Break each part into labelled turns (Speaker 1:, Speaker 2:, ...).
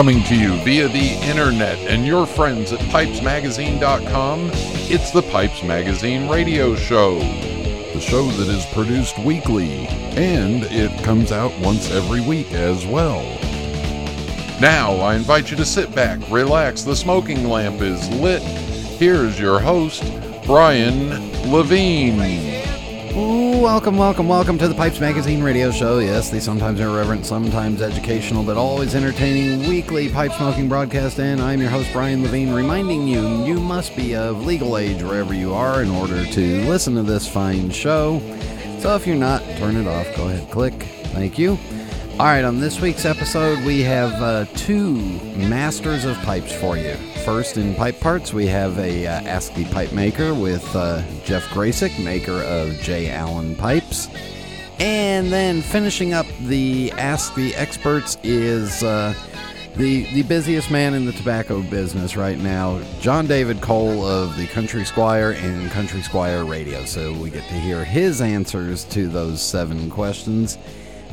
Speaker 1: Coming to you via the internet and your friends at pipesmagazine.com, it's the Pipes Magazine radio show. The show that is produced weekly, and it comes out once every week as well. Now, I invite you to sit back, relax, the smoking lamp is lit. Here's your host, Brian Levine.
Speaker 2: Ooh, welcome, welcome, welcome to the Pipes Magazine radio show. Yes, the sometimes irreverent, sometimes educational, but always entertaining weekly pipe smoking broadcast. And I'm your host, Brian Levine, reminding you you must be of legal age wherever you are in order to listen to this fine show. So if you're not, turn it off. Go ahead, click. Thank you. All right, on this week's episode, we have uh, two masters of pipes for you. First, in pipe parts, we have a uh, Ask the Pipe Maker with uh, Jeff Gracik, maker of J. Alan Pipes. And then finishing up the Ask the Experts is uh, the the busiest man in the tobacco business right now, Jon David Cole of the Country Squire and Country Squire Radio. So we get to hear his answers to those seven questions.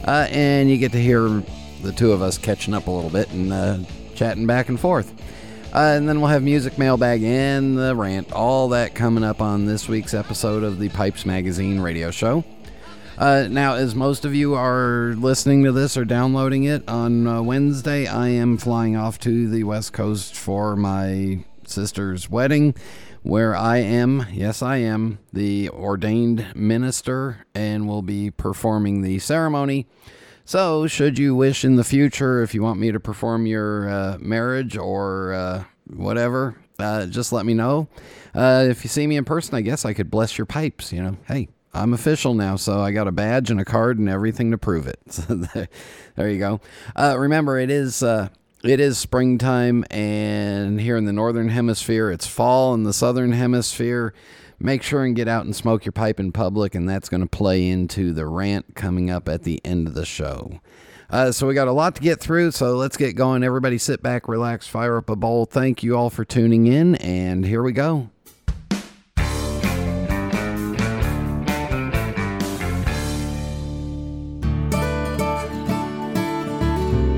Speaker 2: Uh, and you get to hear the two of us catching up a little bit and uh, chatting back and forth. Uh, and then we'll have music mailbag and the rant, all that coming up on this week's episode of the Pipes Magazine radio show. Uh, now, as most of you are listening to this or downloading it on uh, Wednesday, I am flying off to the West Coast for my sister's wedding where I am, yes, I am, the ordained minister and will be performing the ceremony. So, should you wish in the future, if you want me to perform your uh, marriage or uh, whatever, uh, just let me know. Uh, if you see me in person, I guess I could bless your pipes. You know, hey, I'm official now, so I got a badge and a card and everything to prove it. There you go. Uh, remember, it is uh, it is springtime, and here in the northern hemisphere, it's fall. In the southern hemisphere, make sure and get out and smoke your pipe in public, and that's going to play into the rant coming up at the end of the show. Uh, so we got a lot to get through, so let's get going. Everybody sit back, relax, fire up a bowl. Thank you all for tuning in, and here we go.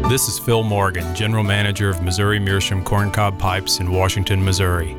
Speaker 3: This is Phil Morgan, General Manager of Missouri Meerschaum Corncob Pipes in Washington, Missouri.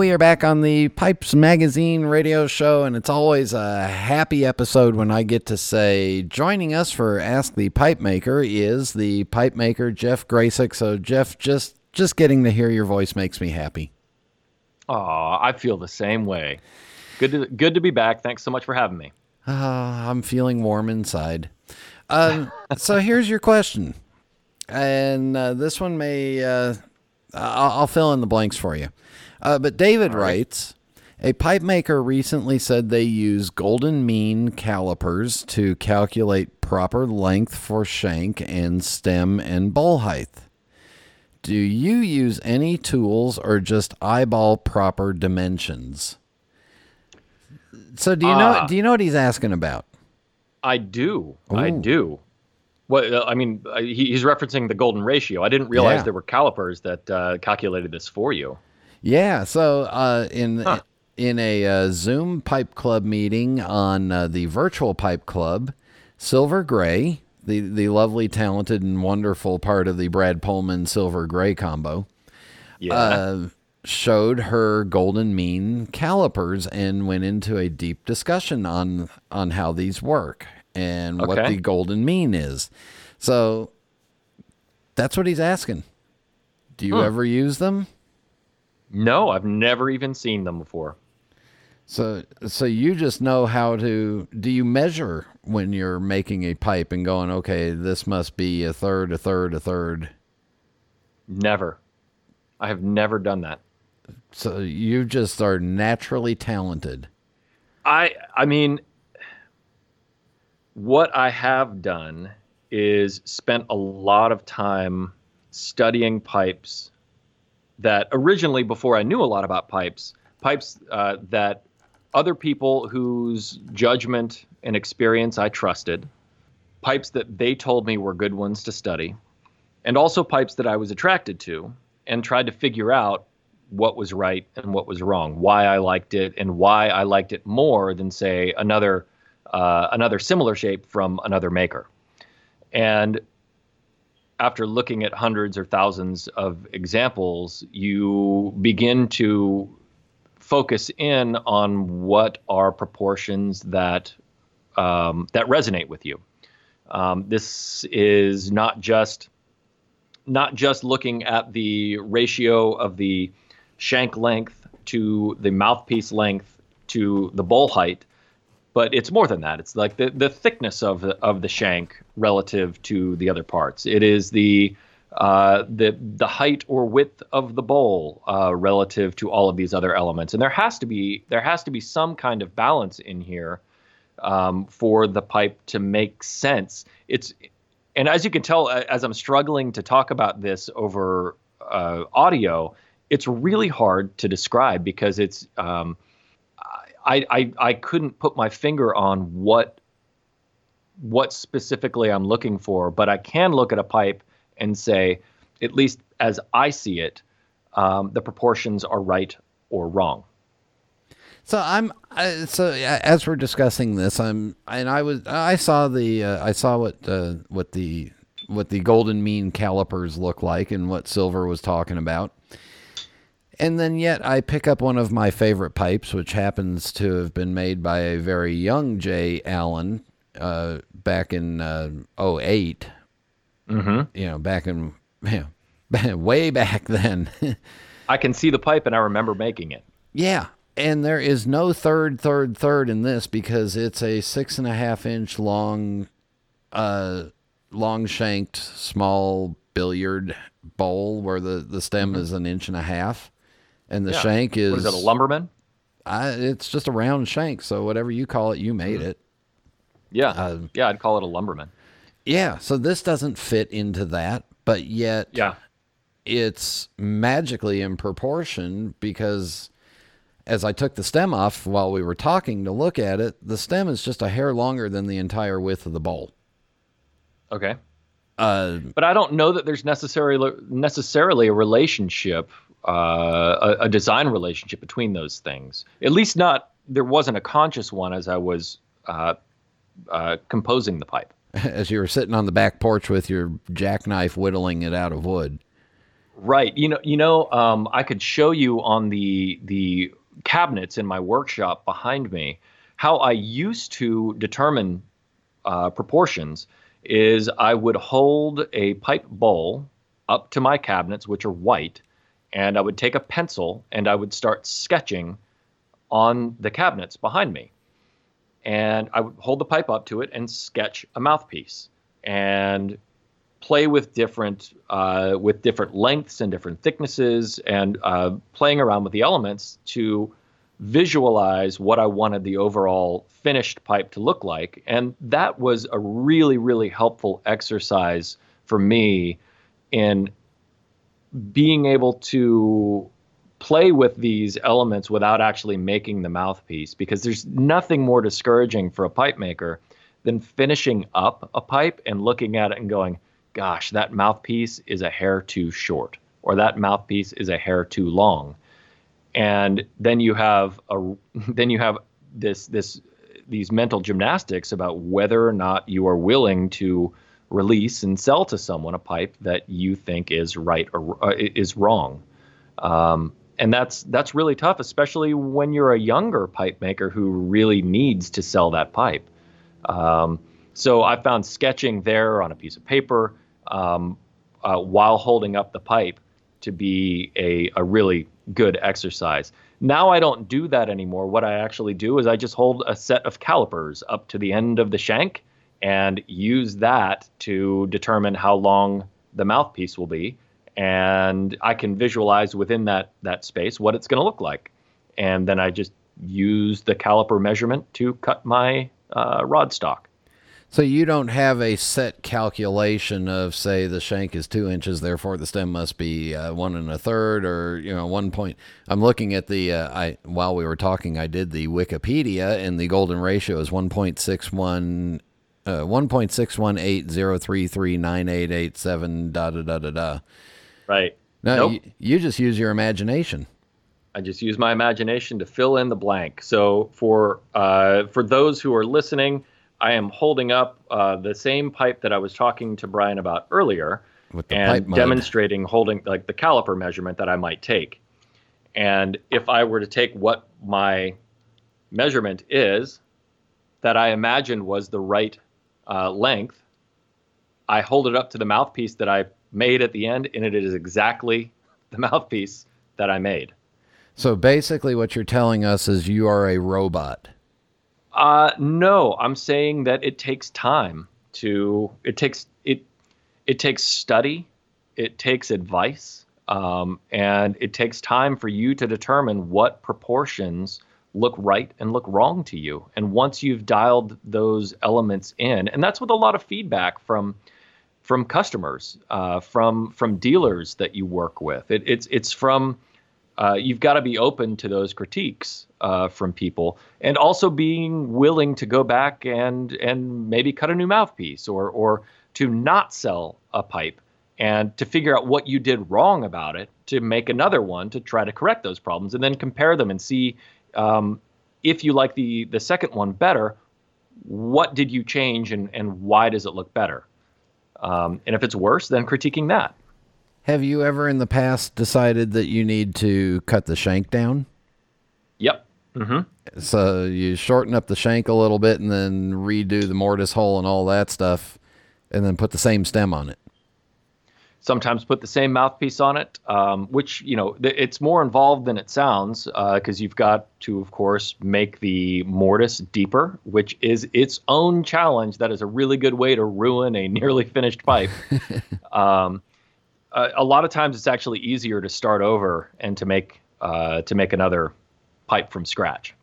Speaker 2: We are back on the Pipes Magazine radio show, and it's always a happy episode when I get to say joining us for Ask the Pipe Maker is the pipe maker Jeff Gracik. So, Jeff, just just getting to hear your voice makes me happy.
Speaker 4: Oh, I feel the same way. Good to good to be back. Thanks so much for having me.
Speaker 2: Uh, I'm feeling warm inside. Um, so here's your question, and uh, this one may uh, I'll, I'll fill in the blanks for you. Uh, but David right. writes A pipe maker recently said they use golden mean calipers to calculate proper length for shank and stem and bowl height. Do you use any tools or just eyeball proper dimensions? So do you know uh, do you know what he's asking about?
Speaker 4: I do. Ooh. I do. Well, I mean, he's referencing the golden ratio. I didn't realize yeah. there were calipers that uh, calculated this for you.
Speaker 2: Yeah. So uh, in huh. in a uh, Zoom Pipe Club meeting on uh, the virtual Pipe Club, Silver Gray, the the lovely, talented, and wonderful part of the Brad Pohlmann Silver Gray combo, yeah. Uh, showed her golden mean calipers and went into a deep discussion on on how these work and okay. what the golden mean is. So that's what he's asking. Do you hmm. ever use them?
Speaker 4: No, I've never even seen them before.
Speaker 2: So, so you just know how to. Do you measure when you're making a pipe and going, okay, this must be a third, a third, a third?
Speaker 4: Never. I have never done that.
Speaker 2: So you just are naturally talented.
Speaker 4: I, I mean, what I have done is spent a lot of time studying pipes that originally, before I knew a lot about pipes, pipes uh, that other people whose judgment and experience I trusted, pipes that they told me were good ones to study, and also pipes that I was attracted to and tried to figure out what was right and what was wrong, why I liked it, and why I liked it more than say another uh, another similar shape from another maker. And after looking at hundreds or thousands of examples, you begin to focus in on what are proportions that um, that resonate with you. Um, this is not just not just looking at the ratio of the shank length to the mouthpiece length to the bowl height, but it's more than that. It's like the, the thickness of the, of the shank relative to the other parts. It is the uh, the the height or width of the bowl uh, relative to all of these other elements, and there has to be there has to be some kind of balance in here um, for the pipe to make sense. It's and as you can tell, as I'm struggling to talk about this over uh, audio, it's really hard to describe because it's um, I, I I couldn't put my finger on what what specifically I'm looking for, but I can look at a pipe and say, at least as I see it, um, the proportions are right or wrong.
Speaker 2: So I'm uh, so as we're discussing this, I'm and I was I saw the uh, I saw what uh, what the what the golden mean calipers look like and what Silver was talking about. And then yet I pick up one of my favorite pipes, which happens to have been made by a very young J. Alan uh, back in uh, 8
Speaker 4: mm-hmm.
Speaker 2: You know, back in you know, way back then.
Speaker 4: I can see the pipe and I remember making it.
Speaker 2: Yeah. And there is no third, third, third in this because it's a six and a half inch long, uh, long shanked small billiard bowl where the, the stem mm-hmm. is an inch and a half and the yeah. shank is.
Speaker 4: What is it, a lumberman?
Speaker 2: I, it's just a round shank, so whatever you call it, you made mm-hmm. it.
Speaker 4: Yeah, uh, yeah, I'd call it a lumberman.
Speaker 2: Yeah, so this doesn't fit into that, but yet,
Speaker 4: yeah,
Speaker 2: it's magically in proportion because as I took the stem off while we were talking to look at it, the stem is just a hair longer than the entire width of the bowl.
Speaker 4: Okay.
Speaker 2: Uh,
Speaker 4: but I don't know that there's necessarily necessarily a relationship uh, a, a, design relationship between those things. At least not there wasn't a conscious one as I was uh, uh, composing the pipe.
Speaker 2: As you were sitting on the back porch with your jackknife whittling it out of wood.
Speaker 4: Right. You know. You know. Um, I could show you on the the cabinets in my workshop behind me how I used to determine uh, proportions. Is I would hold a pipe bowl up to my cabinets, which are white, and I would take a pencil and I would start sketching on the cabinets behind me. And I would hold the pipe up to it and sketch a mouthpiece and play with different uh, with different lengths and different thicknesses and uh, playing around with the elements to visualize what I wanted the overall finished pipe to look like. And that was a really, really helpful exercise for me in being able to play with these elements without actually making the mouthpiece because there's nothing more discouraging for a pipe maker than finishing up a pipe and looking at it and going, gosh, that mouthpiece is a hair too short or that mouthpiece is a hair too long. And then you have a then you have this this these mental gymnastics about whether or not you are willing to release and sell to someone a pipe that you think is right or uh, is wrong. Um, and that's that's really tough, especially when you're a younger pipe maker who really needs to sell that pipe. Um, so I found sketching there on a piece of paper um, uh, while holding up the pipe to be a, a really good exercise. Now I don't do that anymore. What I actually do is I just hold a set of calipers up to the end of the shank and use that to determine how long the mouthpiece will be and I can visualize within that that space what it's going to look like, and then I just use the caliper measurement to cut my uh, rod stock.
Speaker 2: So you don't have a set calculation of, say, the shank is two inches, therefore the stem must be uh, one and a third, or you know, one point. I'm looking at the. Uh, I while we were talking, I did the Wikipedia, and the golden ratio is 1.61. Uh, 1.61803398887 da da da da da.
Speaker 4: Right.
Speaker 2: No,
Speaker 4: Nope.
Speaker 2: you, you just use your imagination.
Speaker 4: I just use my imagination to fill in the blank. So for uh, for those who are listening, I am holding up uh, the same pipe that I was talking to Brian about earlier,
Speaker 2: With the
Speaker 4: and demonstrating holding like the caliper measurement that I might take. And if I were to take what my measurement is, that I imagined was the right uh, length, I hold it up to the mouthpiece that I made at the end, and it is exactly the mouthpiece that I made.
Speaker 2: So basically, what you're telling us is you are a robot.
Speaker 4: Uh, no, I'm saying that it takes time to. It takes it. It takes study. It takes advice, um, and it takes time for you to determine what proportions look right and look wrong to you. And once you've dialed those elements in, and that's with a lot of feedback from from customers, uh, from from dealers that you work with. It, it's it's from uh, you've got to be open to those critiques uh, from people, and also being willing to go back and and maybe cut a new mouthpiece, or or to not sell a pipe, and to figure out what you did wrong about it, to make another one to try to correct those problems, and then compare them and see um, if you like the the second one better. What did you change, and and why does it look better? Um, and if it's worse, then critiquing that.
Speaker 2: Have you ever in the past decided that you need to cut the shank down?
Speaker 4: Yep. Mm-hmm.
Speaker 2: So you shorten up the shank a little bit and then redo the mortise hole and all that stuff, and then put the same stem on it.
Speaker 4: Sometimes put the same mouthpiece on it, um, which you know th- it's more involved than it sounds because you've got to, of course, make the mortise deeper, which is its own challenge. That is a really good way to ruin a nearly finished pipe. um, a, a lot of times, it's actually easier to start over and to make uh, to make another pipe from scratch.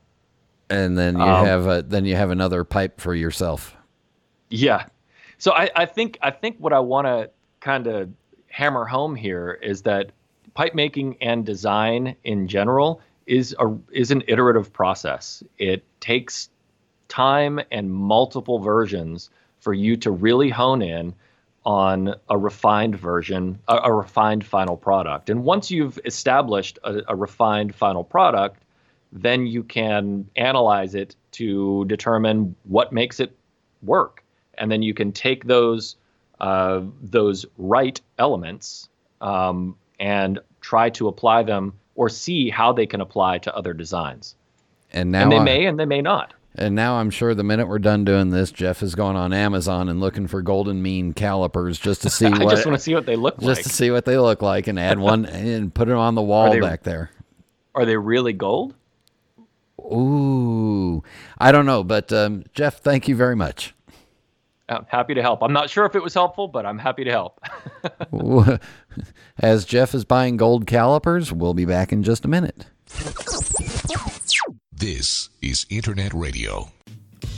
Speaker 2: And then you
Speaker 4: Um,
Speaker 2: have a, then you have another pipe for yourself.
Speaker 4: Yeah. So I, I think I think what I want to kind of hammer home here is that pipe making and design in general is a is an iterative process. It takes time and multiple versions for you to really hone in on a refined version, a, a refined final product. And once you've established a, a refined final product, then you can analyze it to determine what makes it work, and then you can take those uh, those right elements um, and try to apply them or see how they can apply to other designs.
Speaker 2: And now
Speaker 4: and they
Speaker 2: I-
Speaker 4: may and they may not.
Speaker 2: And now I'm sure the minute we're done doing this, Jeff is going on Amazon and looking for golden mean calipers just to see
Speaker 4: I
Speaker 2: what
Speaker 4: just want to see what they look
Speaker 2: just
Speaker 4: like.
Speaker 2: Just to see what they look like and add one and put it on the wall
Speaker 4: they-
Speaker 2: back there.
Speaker 4: Are they really gold?
Speaker 2: Ooh, I don't know, but um, Jeff, thank you very much.
Speaker 4: I'm happy to help. I'm not sure if it was helpful, but I'm happy to help.
Speaker 2: As Jeff is buying gold calipers, we'll be back in just a minute.
Speaker 5: This is Internet Radio.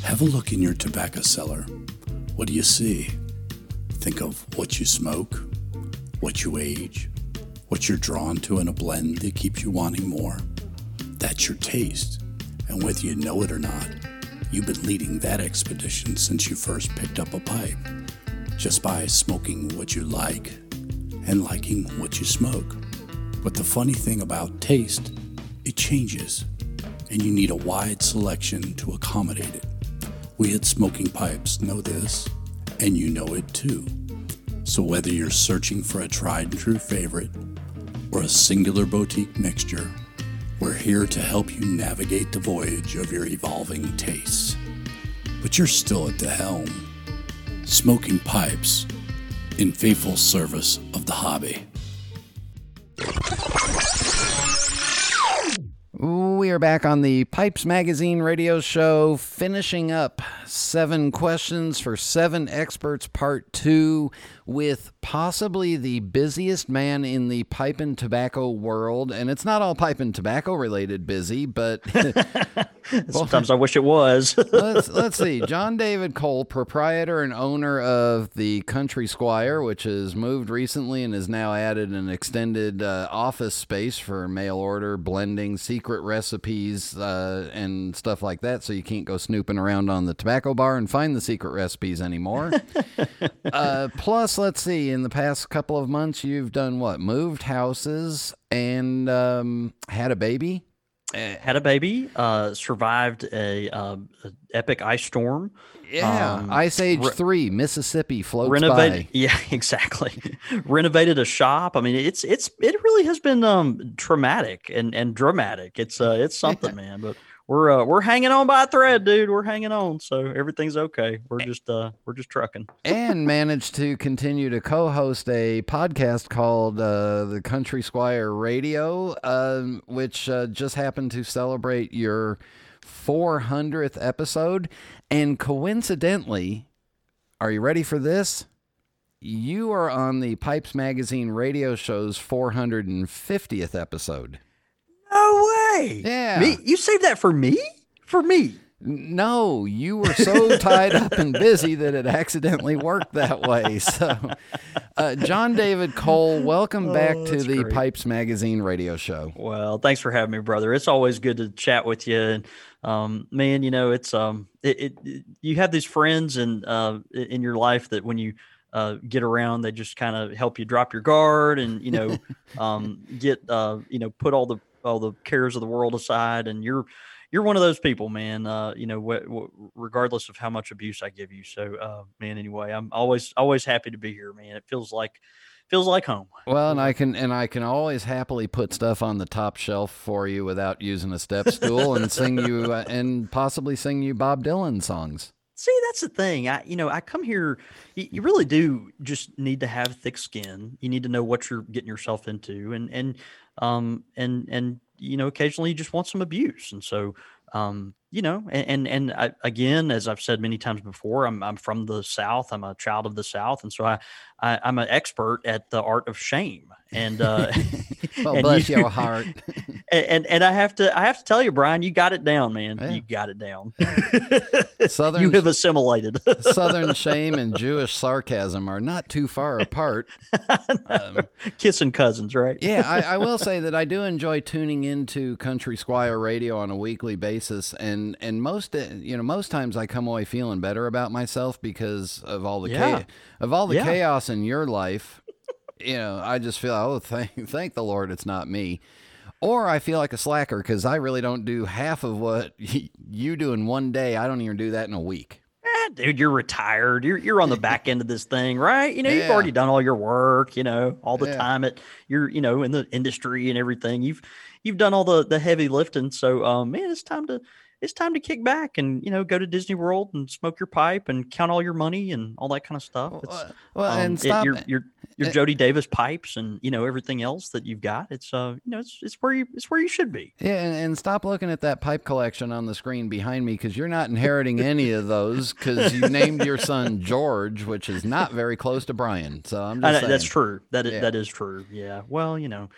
Speaker 6: Have a look in your tobacco cellar. What do you see? Think of what you smoke, what you age, what you're drawn to in a blend that keeps you wanting more. That's your taste. And whether you know it or not, you've been leading that expedition since you first picked up a pipe. Just by smoking what you like and liking what you smoke. But the funny thing about taste, it changes and you need a wide selection to accommodate it. We at Smoking Pipes know this, and you know it too. So whether you're searching for a tried and true favorite or a singular boutique mixture, we're here to help you navigate the voyage of your evolving tastes. But you're still at the helm. Smoking Pipes, in faithful service of the hobby.
Speaker 2: We are back on the Pipes Magazine radio show, finishing up seven questions for seven experts, part two, with possibly the busiest man in the pipe and tobacco world. And it's not all pipe and tobacco related busy, but
Speaker 7: sometimes I wish it was.
Speaker 2: let's, let's see. Jon David Cole, proprietor and owner of the Country Squire, which has moved recently and has now added an extended uh, office space for mail order, blending, secret recipes, uh, and stuff like that. So you can't go snooping around on the tobacco bar and find the secret recipes anymore. uh, plus, let's see, in the past couple of months, you've done what? Moved houses and um, had a baby.
Speaker 7: Had a baby, uh, survived a, um, epic ice storm.
Speaker 2: Yeah,
Speaker 7: Um,
Speaker 2: Ice Age
Speaker 7: re-
Speaker 2: Three, Mississippi floats
Speaker 7: renovated
Speaker 2: by.
Speaker 7: yeah exactly renovated a shop i mean it's it's it really has been um traumatic and and dramatic it's uh it's something man but we're uh we're hanging on by a thread dude we're hanging on so everything's okay we're just uh we're just trucking
Speaker 2: and managed to continue to co-host a podcast called uh, the Country Squire Radio, um, which uh, just happened to celebrate your 400th episode. And coincidentally, are you ready for this? You are on the Pipes Magazine radio show's 450th episode.
Speaker 7: no way
Speaker 2: Yeah.
Speaker 7: me you saved that for me for me
Speaker 2: No, you were so tied up and busy that it accidentally worked that way. So, uh, Jon David Cole, welcome back to
Speaker 7: Oh,
Speaker 2: the
Speaker 7: great.
Speaker 2: Pipes Magazine radio show.
Speaker 7: Well, thanks for having me, brother. It's always good to chat with you. And um, man, you know, it's um, it, it, it- you have these friends and uh, in your life that when you uh, get around, they just kind of help you drop your guard and you know, um, get uh, you know, put all the all the cares of the world aside. And you're you're one of those people, man. Uh, you know, wh- wh- regardless of how much abuse I give you. So, uh, man, anyway, I'm always always happy to be here, man. It feels like feels like home.
Speaker 2: Well, and I can and I can always happily put stuff on the top shelf for you without using a step stool and sing you uh, and possibly sing you Bob Dylan songs.
Speaker 7: See, that's the thing. I, you know, I come here. You, you really do just need to have thick skin. You need to know what you're getting yourself into, and and um and and you know, occasionally you just want some abuse, and so um you know, and and, and I, again, as I've said many times before, I'm I'm from the South. I'm a child of the South, and so I, I I'm an expert at the art of shame, and uh,
Speaker 2: Well,
Speaker 7: and
Speaker 2: bless
Speaker 7: you-
Speaker 2: your heart.
Speaker 7: and, and I have to I have to tell you, Brian, you got it down, man.
Speaker 2: Yeah.
Speaker 7: You got it down.
Speaker 2: Southern
Speaker 7: you have assimilated.
Speaker 2: Southern shame and Jewish sarcasm are not too far apart. Um,
Speaker 7: Kissing cousins, right?
Speaker 2: yeah, I, I will say that I do enjoy tuning into Country Squire Radio on a weekly basis, and and most uh, you know most times I come away feeling better about myself because of all the
Speaker 7: Yeah.
Speaker 2: cha- of all the
Speaker 7: Yeah.
Speaker 2: chaos in your life. You know, I just feel oh thank thank the Lord it's not me. Or I feel like a slacker because I really don't do half of what you do in one day. I don't even do that in a week.
Speaker 7: Eh, dude, you're retired. You're you're on the back end of this thing, right? You know, you've already done all your work. You know, all the
Speaker 2: Yeah.
Speaker 7: time at you're you know in the industry and everything. You've you've done all the the heavy lifting. So, um, man, it's time to it's time to kick back and you know go to Disney World and smoke your pipe and count all your money and all that kind of stuff. It's,
Speaker 2: Well, well,
Speaker 7: um,
Speaker 2: and
Speaker 7: it-
Speaker 2: stop.
Speaker 7: your your your
Speaker 2: eh.
Speaker 7: Jody Davis pipes and you know everything else that you've got. It's uh you know it's it's where you it's where you should be.
Speaker 2: Yeah, and, and stop looking at that pipe collection on the screen behind me because you're not inheriting any of those because you named your son George, which is not very close to Brian. So I'm just
Speaker 7: know, that's true. That is,
Speaker 2: Yeah.
Speaker 7: that is true. Yeah. Well, you know,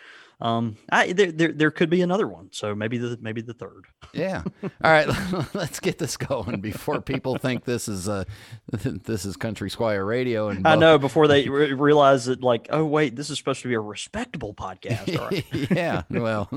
Speaker 7: um, I there, there there could be another one. So maybe the maybe the third.
Speaker 2: Yeah. All right, let's get this going before people think this is uh this is Country Squire Radio. And
Speaker 7: I know before they re- realize that, like, oh wait, this is supposed to be a respectable podcast. Right.
Speaker 2: yeah. Well,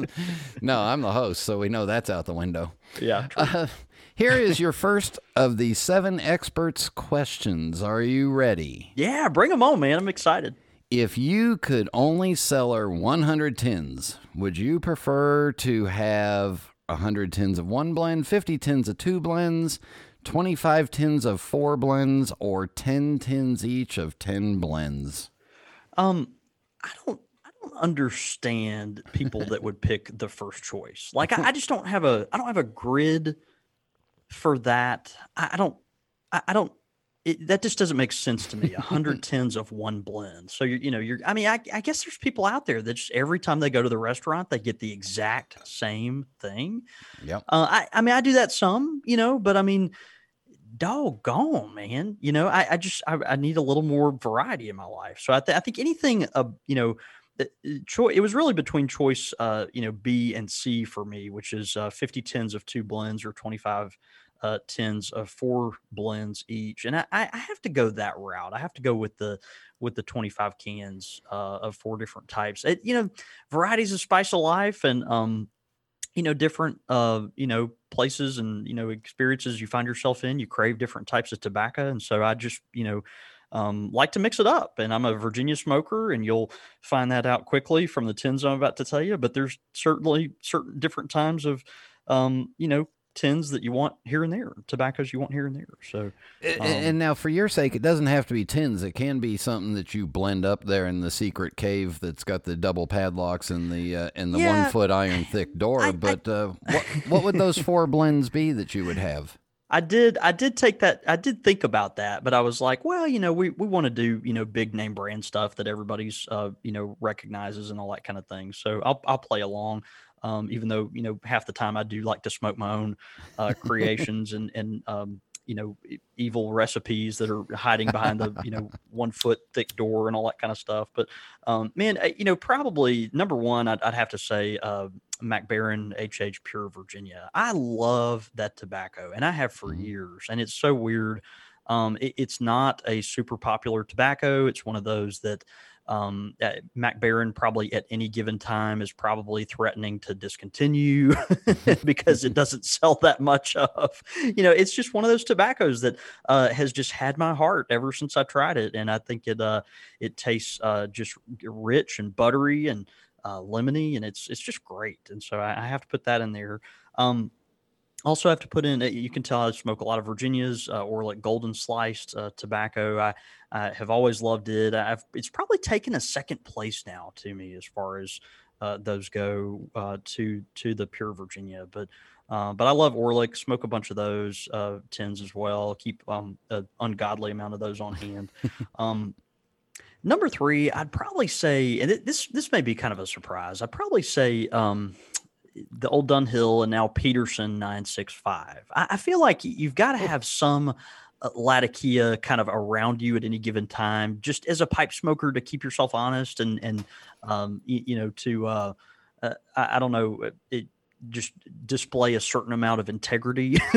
Speaker 2: no, I'm the host, so we know that's out the window.
Speaker 7: Yeah.
Speaker 2: Uh, here is your first of the seven experts' questions. Are you ready?
Speaker 7: yeah. Bring them on, man. I'm excited.
Speaker 2: If you could only cellar 100 tins, would you prefer to have 100 tins of one blend, 50 tins of two blends, 25 tins of four blends, or 10 tins each of 10 blends?
Speaker 7: Um, I don't. I don't understand people that would pick the first choice. Like, I, I just don't have a. I don't have a grid for that. I, I don't. I, I don't. It, that just doesn't make sense to me. A hundred tens of one blend. So you're, you know, you're. I mean, I, I guess there's people out there that just every time they go to the restaurant, they get the exact same thing.
Speaker 2: Yeah.
Speaker 7: Uh, I, I mean, I do that some, you know, but I mean, doggone, man. You know, I, I just I, I need a little more variety in my life. So I, th- I think anything, uh, you know, choice. It was really between choice, uh, you know, B and C for me, which is uh, 50 tens of two blends or 25 uh, tens of four blends each, and I, I have to go that route. I have to go with the with the 25 cans uh, of four different types. It, you know, varieties of spice of life, and um, you know, different uh, you know places and you know experiences you find yourself in. You crave different types of tobacco, and so I just you know. Um, like to mix it up. And I'm a Virginia smoker, and you'll find that out quickly from the tins I'm about to tell you. But there's certainly certain different times of, um, you know, tins that you want here and there, tobaccos you want here and there. So,
Speaker 2: um, and now for your sake, it doesn't have to be tins. It can be something that you blend up there in the secret cave that's got the double padlocks and the uh, and the yeah, one foot iron thick door. I, but uh, what what would those four blends be that you would have?
Speaker 7: I did I did take that I did think about that, but I was like, well, you know, we, we want to do, you know, big name brand stuff that everybody's uh, you know, recognizes and all that kind of thing. So I'll I'll play along. Um, even though you know half the time I do like to smoke my own uh, creations and and um, you know evil recipes that are hiding behind the you know one foot thick door and all that kind of stuff. But um, man, you know probably number one I'd, I'd have to say uh, Mac Baren HH Pure Virginia. I love that tobacco and I have for mm-hmm. years, and it's so weird. Um, it, it's not a super popular tobacco. It's one of those that um, uh, Mac Baren probably at any given time is probably threatening to discontinue because it doesn't sell that much of. You know, it's just one of those tobaccos that uh, has just had my heart ever since I tried it, and I think it uh, it tastes uh, just rich and buttery and uh, lemony, and it's it's just great. And so I, I have to put that in there. Um, also have to put in you can tell i smoke a lot of virginias uh, or like golden sliced uh, tobacco I, I, have always loved it I've, it's probably taken a second place now to me as far as uh, those go uh, to to the pure virginia but uh, but I love Orlik. Smoke a bunch of those uh, tins as well. Keep um, an ungodly amount of those on hand. um, number three, I'd probably say, and this this may be kind of a surprise. I'd probably say um, the old Dunhill and now Peterson 965. I, I feel like you've got to have some uh, Latakia kind of around you at any given time, just as a pipe smoker to keep yourself honest and, and, um, you, you know, to, uh, uh, I, I, don't know, it, just display a certain amount of integrity.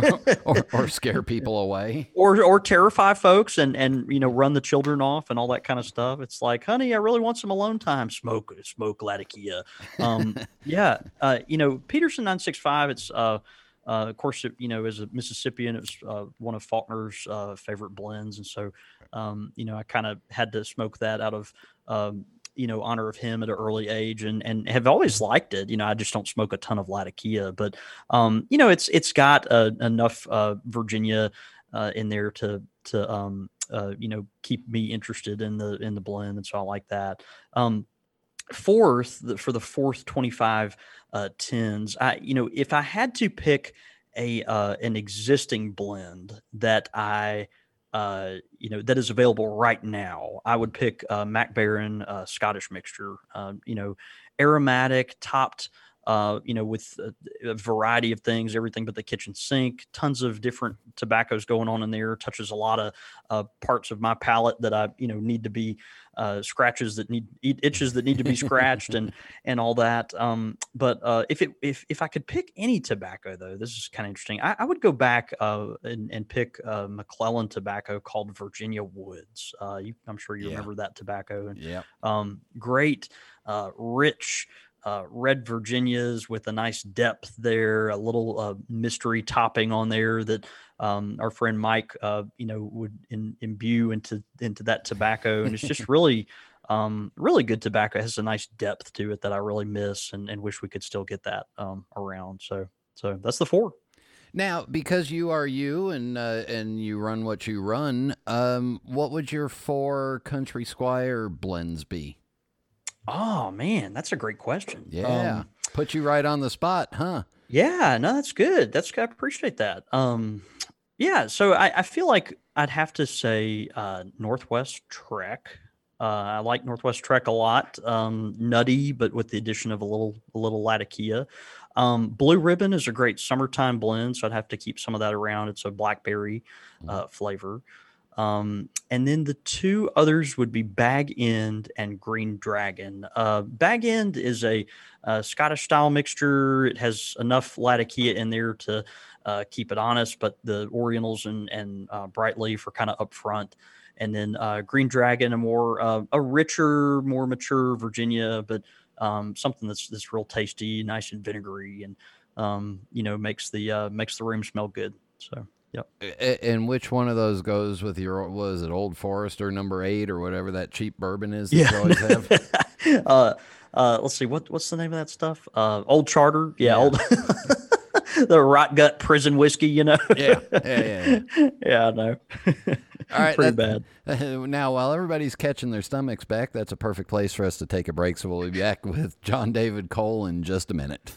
Speaker 2: Or, or, or, scare people away.
Speaker 7: Or or terrify folks and and you know run the children off and all that kind of stuff. It's like honey i really want some alone time. Smoke smoke latakia. Um yeah uh you know peterson 965 it's uh uh, of course, it, you know, as a Mississippian, it was uh, one of Faulkner's uh, favorite blends, and so, um, you know, I kind of had to smoke that out of um, you know honor of him at an early age and and have always liked it you know i just don't smoke a ton of latakia but um you know it's it's got uh, enough uh virginia uh in there to to um uh you know keep me interested in the in the blend and so i like that. Um fourth the, for the fourth 25 uh tins i you know if i had to pick a uh an existing blend that i uh, you know, that is available right now, I would pick uh, Mac Baren uh, Scottish mixture. Um, you know, aromatic, topped, uh, you know, with a, a, variety of things, everything but the kitchen sink. Tons of different tobaccos going on in there. Touches a lot of uh, parts of my palate that I, you know, need to be uh, scratches that need itches that need to be scratched and and all that. Um, but uh, if it if if I could pick any tobacco though, this is kind of interesting. I, I, would go back uh, and, and pick a McClelland tobacco called Virginia Woods. Uh, you, I'm sure you yeah. remember that tobacco. And,
Speaker 2: yeah.
Speaker 7: Um, great, uh, rich. Uh, red Virginias with a nice depth there, a little uh, mystery topping on there that um, our friend Mike, uh, you know, would in, imbue into into that tobacco, and it's just really, um, really good tobacco. It has a nice depth to it that I really miss, and, and wish we could still get that um, around. So, so that's the four.
Speaker 2: Now, because you are you and uh, and you run what you run, um, what would your four Country Squire blends be?
Speaker 7: Oh man, that's a great question.
Speaker 2: Yeah, um, put you right on the spot, huh?
Speaker 7: Yeah, no, that's good. That's I appreciate that. Um, Yeah, so I, I feel like I'd have to say uh, Northwest Trek. Uh, I like Northwest Trek a lot. Um, nutty, but with the addition of a little a little Latakia. Um, Blue Ribbon is a great summertime blend, so I'd have to keep some of that around. It's a blackberry uh, flavor. Um, and then the two others would be Bag End and Green Dragon. Uh, Bag End is a, a Scottish style mixture. It has enough Latakia in there to uh, keep it honest, but the Orientals and, and uh, Bright Leaf are kind of up front. And then uh, Green Dragon, a more uh, a richer, more mature Virginia, but um, something that's that's real tasty, nice and vinegary, and um, you know makes the uh, makes the room smell good. So. Yep.
Speaker 2: And which one of those goes with your was it Old Forester number eight or whatever that cheap bourbon is that you always have?
Speaker 7: uh, uh, let's see what what's the name of that stuff? Uh, Old Charter. Yeah,
Speaker 2: Yeah.
Speaker 7: old the rot gut prison whiskey. You know.
Speaker 2: Yeah, yeah, yeah,
Speaker 7: yeah. I know.
Speaker 2: All right,
Speaker 7: pretty
Speaker 2: that-
Speaker 7: bad.
Speaker 2: now, while everybody's catching their stomachs back, that's a perfect place for us to take a break. So we'll be back with Jon David Cole in just a minute.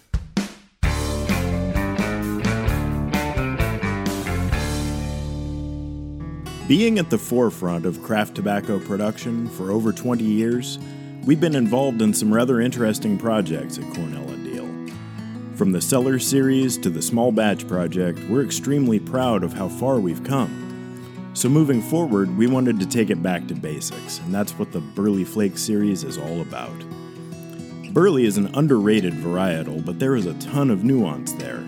Speaker 8: Being at the forefront of craft tobacco production for over 20 years, we've been involved in some rather interesting projects at Cornell and Diehl. From the Cellar series to the Small Batch project, we're extremely proud of how far we've come. So, moving forward, we wanted to take it back to basics, and that's what the Burley Flake series is all about. Burley is an underrated varietal, but there is a ton of nuance there.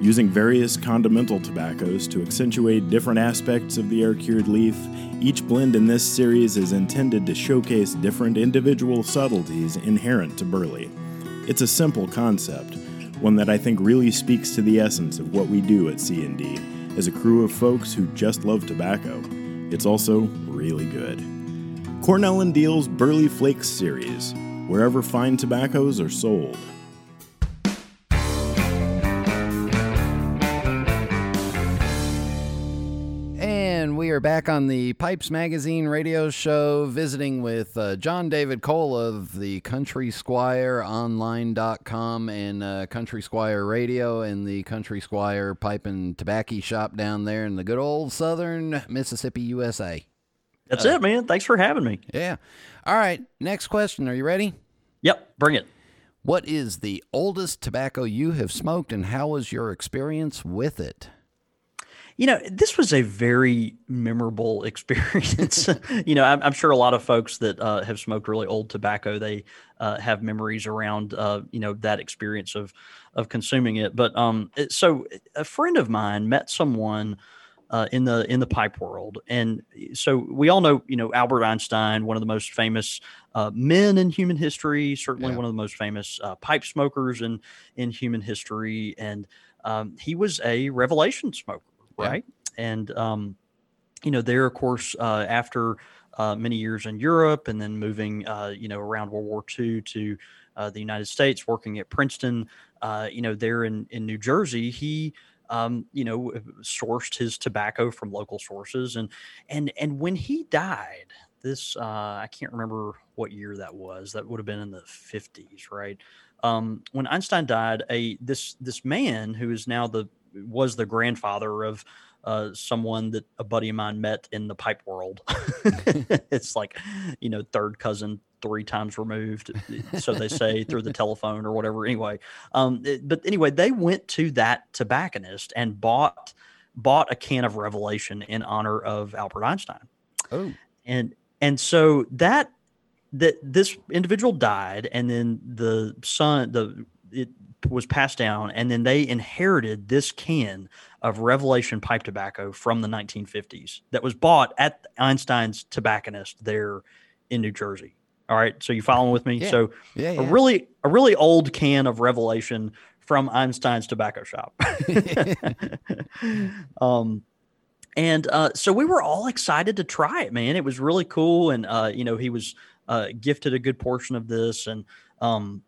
Speaker 8: Using various condimental tobaccos to accentuate different aspects of the air cured leaf, each blend in this series is intended to showcase different individual subtleties inherent to Burley. It's a simple concept, one that I think really speaks to the essence of what we do at C&D as a crew of folks who just love tobacco. It's also really good. Cornell and Diehl's Burley Flakes series, wherever fine tobaccos are sold.
Speaker 2: Are back on the Pipes Magazine radio show, visiting with uh, Jon David Cole of the Country Squire Online.com and uh, Country Squire Radio and the Country Squire Pipe and Tobacco Shop down there in the good old southern Mississippi, USA.
Speaker 7: That's it, man. Thanks for having me.
Speaker 2: Yeah. All right. Next question. Are you ready?
Speaker 7: Yep. Bring it.
Speaker 2: What is the oldest tobacco you have smoked and how was your experience with it?
Speaker 7: You know, this was a very memorable experience. you know, I'm, I'm sure a lot of folks that uh, have smoked really old tobacco, they uh, have memories around, uh, you know, that experience of of consuming it. But um, it- so a friend of mine met someone uh, in the in the pipe world, and so we all know, you know, Albert Einstein, one of the most famous uh, men in human history, certainly
Speaker 2: Yeah.
Speaker 7: one of the most famous uh, pipe smokers in in human history, and um, he was a revelation smoker,
Speaker 2: Yeah.
Speaker 7: right? And um, you know, there, of course, uh, after uh, many years in Europe, and then moving, uh, you know, around World War II to uh, the United States, working at Princeton, uh, you know, there in in New Jersey, he um, you know, sourced his tobacco from local sources, and and and when he died, this uh, I can't remember what year that was. That would have been in the fifties, right? Um, when Einstein died, a this this man who is now the was the grandfather of uh, someone that a buddy of mine met in the pipe world. it's like, you know, third cousin three times removed, so they say through the telephone or whatever. Anyway, um, it- but anyway, they went to that tobacconist and bought bought a can of Revelation in honor of Albert Einstein
Speaker 2: Oh,
Speaker 7: and and so that that this individual died and then the son the it was passed down and then they inherited this can of revelation pipe tobacco from the 1950s that was bought at einstein's tobacconist there in new jersey. All right? So you following with me?
Speaker 2: Yeah.
Speaker 7: so
Speaker 2: yeah,
Speaker 7: a
Speaker 2: yeah.
Speaker 7: really a really old can of revelation from einstein's tobacco shop. Um and uh, so we were all excited to try it man. It was really cool and uh, you know he was uh, gifted a good portion of this and um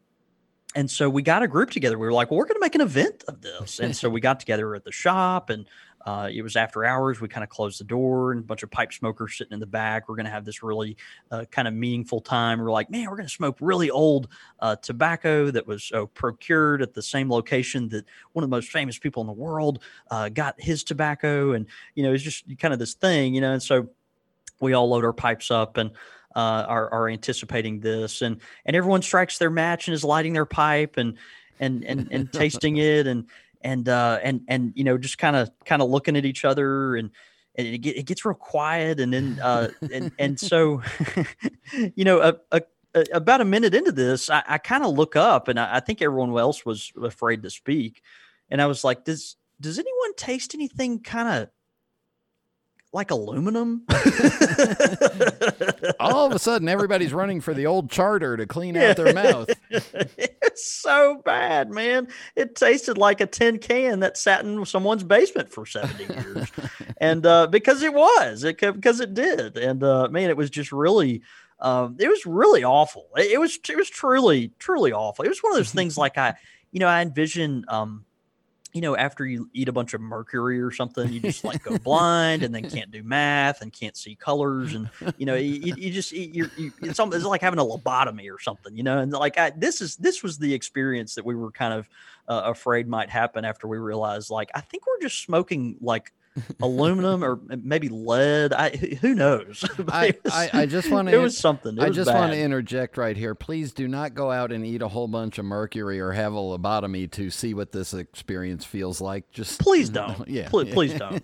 Speaker 7: and so we got a group together we were like well we're going to make an event of this and so we got together at the shop and uh, it was after hours. We kind of closed the door and a bunch of pipe smokers sitting in the back. We're going to have this really uh, kind of meaningful time. We're like, man, we're going to smoke really old uh, tobacco that was uh, procured at the same location that one of the most famous people in the world uh, got his tobacco. And, you know, it's just kind of this thing, you know, and so we all load our pipes up and uh, are, are anticipating this. And and everyone strikes their match and is lighting their pipe and and and, and tasting it. And and uh, and and you know just kind of kind of looking at each other and and it, get, it gets real quiet. And then uh, and and so you know a, a, a, about a minute into this I, I kind of look up and I, I think everyone else was afraid to speak. And I was like does does anyone taste anything kind of like aluminum.
Speaker 2: All of a sudden, everybody's running for the old charter to clean out their mouth.
Speaker 7: it's so bad, man. It tasted like a tin can that sat in someone's basement for 70 years. and uh, because it was, it because it did. And uh, man, it was just really. Um, it was really awful. It, it was it was truly truly awful. It was one of those things like I, you know, I envision um, you know, after you eat a bunch of mercury or something, you just like go blind and then can't do math and can't see colors. And, you know, you, you just, you're, you, it's, it's like having a lobotomy or something, you know, and like, I, this is, this was the experience that we were kind of uh, afraid might happen after we realized, like, I think we're just smoking like aluminum or maybe lead. I who knows?
Speaker 2: I, was, I, I, just want to.
Speaker 7: It was something. It
Speaker 2: I
Speaker 7: was
Speaker 2: just want to interject right here. Please do not go out and eat a whole bunch of mercury or have a lobotomy to see what this experience feels like. Just
Speaker 7: please don't.
Speaker 2: Yeah,
Speaker 7: please, please don't.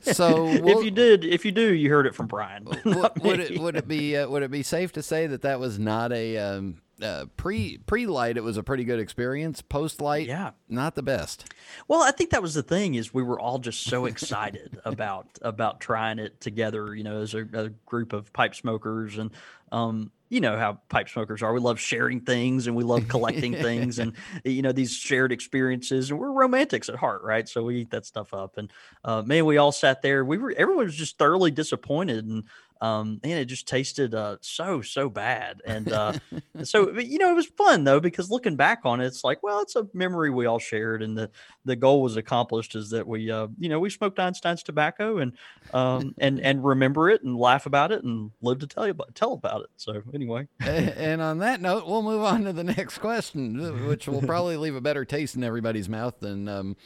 Speaker 2: so
Speaker 7: we'll, if you did, if you do, you heard it from Brian.
Speaker 2: would it would it be uh, would it be safe to say that that was not a um, uh, pre pre light, it was a pretty good experience. Post light,
Speaker 7: yeah,
Speaker 2: not the best.
Speaker 7: Well, I think that was the thing is we were all just so excited about about trying it together. You know, as a, a group of pipe smokers, and um, you know how pipe smokers are. We love sharing things and we love collecting things, and you know these shared experiences. And we're romantics at heart, right? So we eat that stuff up. And uh, man, we all sat there. We were everyone was just thoroughly disappointed and um, and it just tasted uh, so so bad. And uh, so you know it was fun though because looking back on it, it's like well, it's a memory we all shared, and the the goal was accomplished. Is that we uh, you know we smoked Einstein's tobacco and um, and and remember it and laugh about it and live to tell you about tell about it. So anyway,
Speaker 2: and on that note, we'll move on to the next question, which will probably leave a better taste in everybody's mouth than. Um,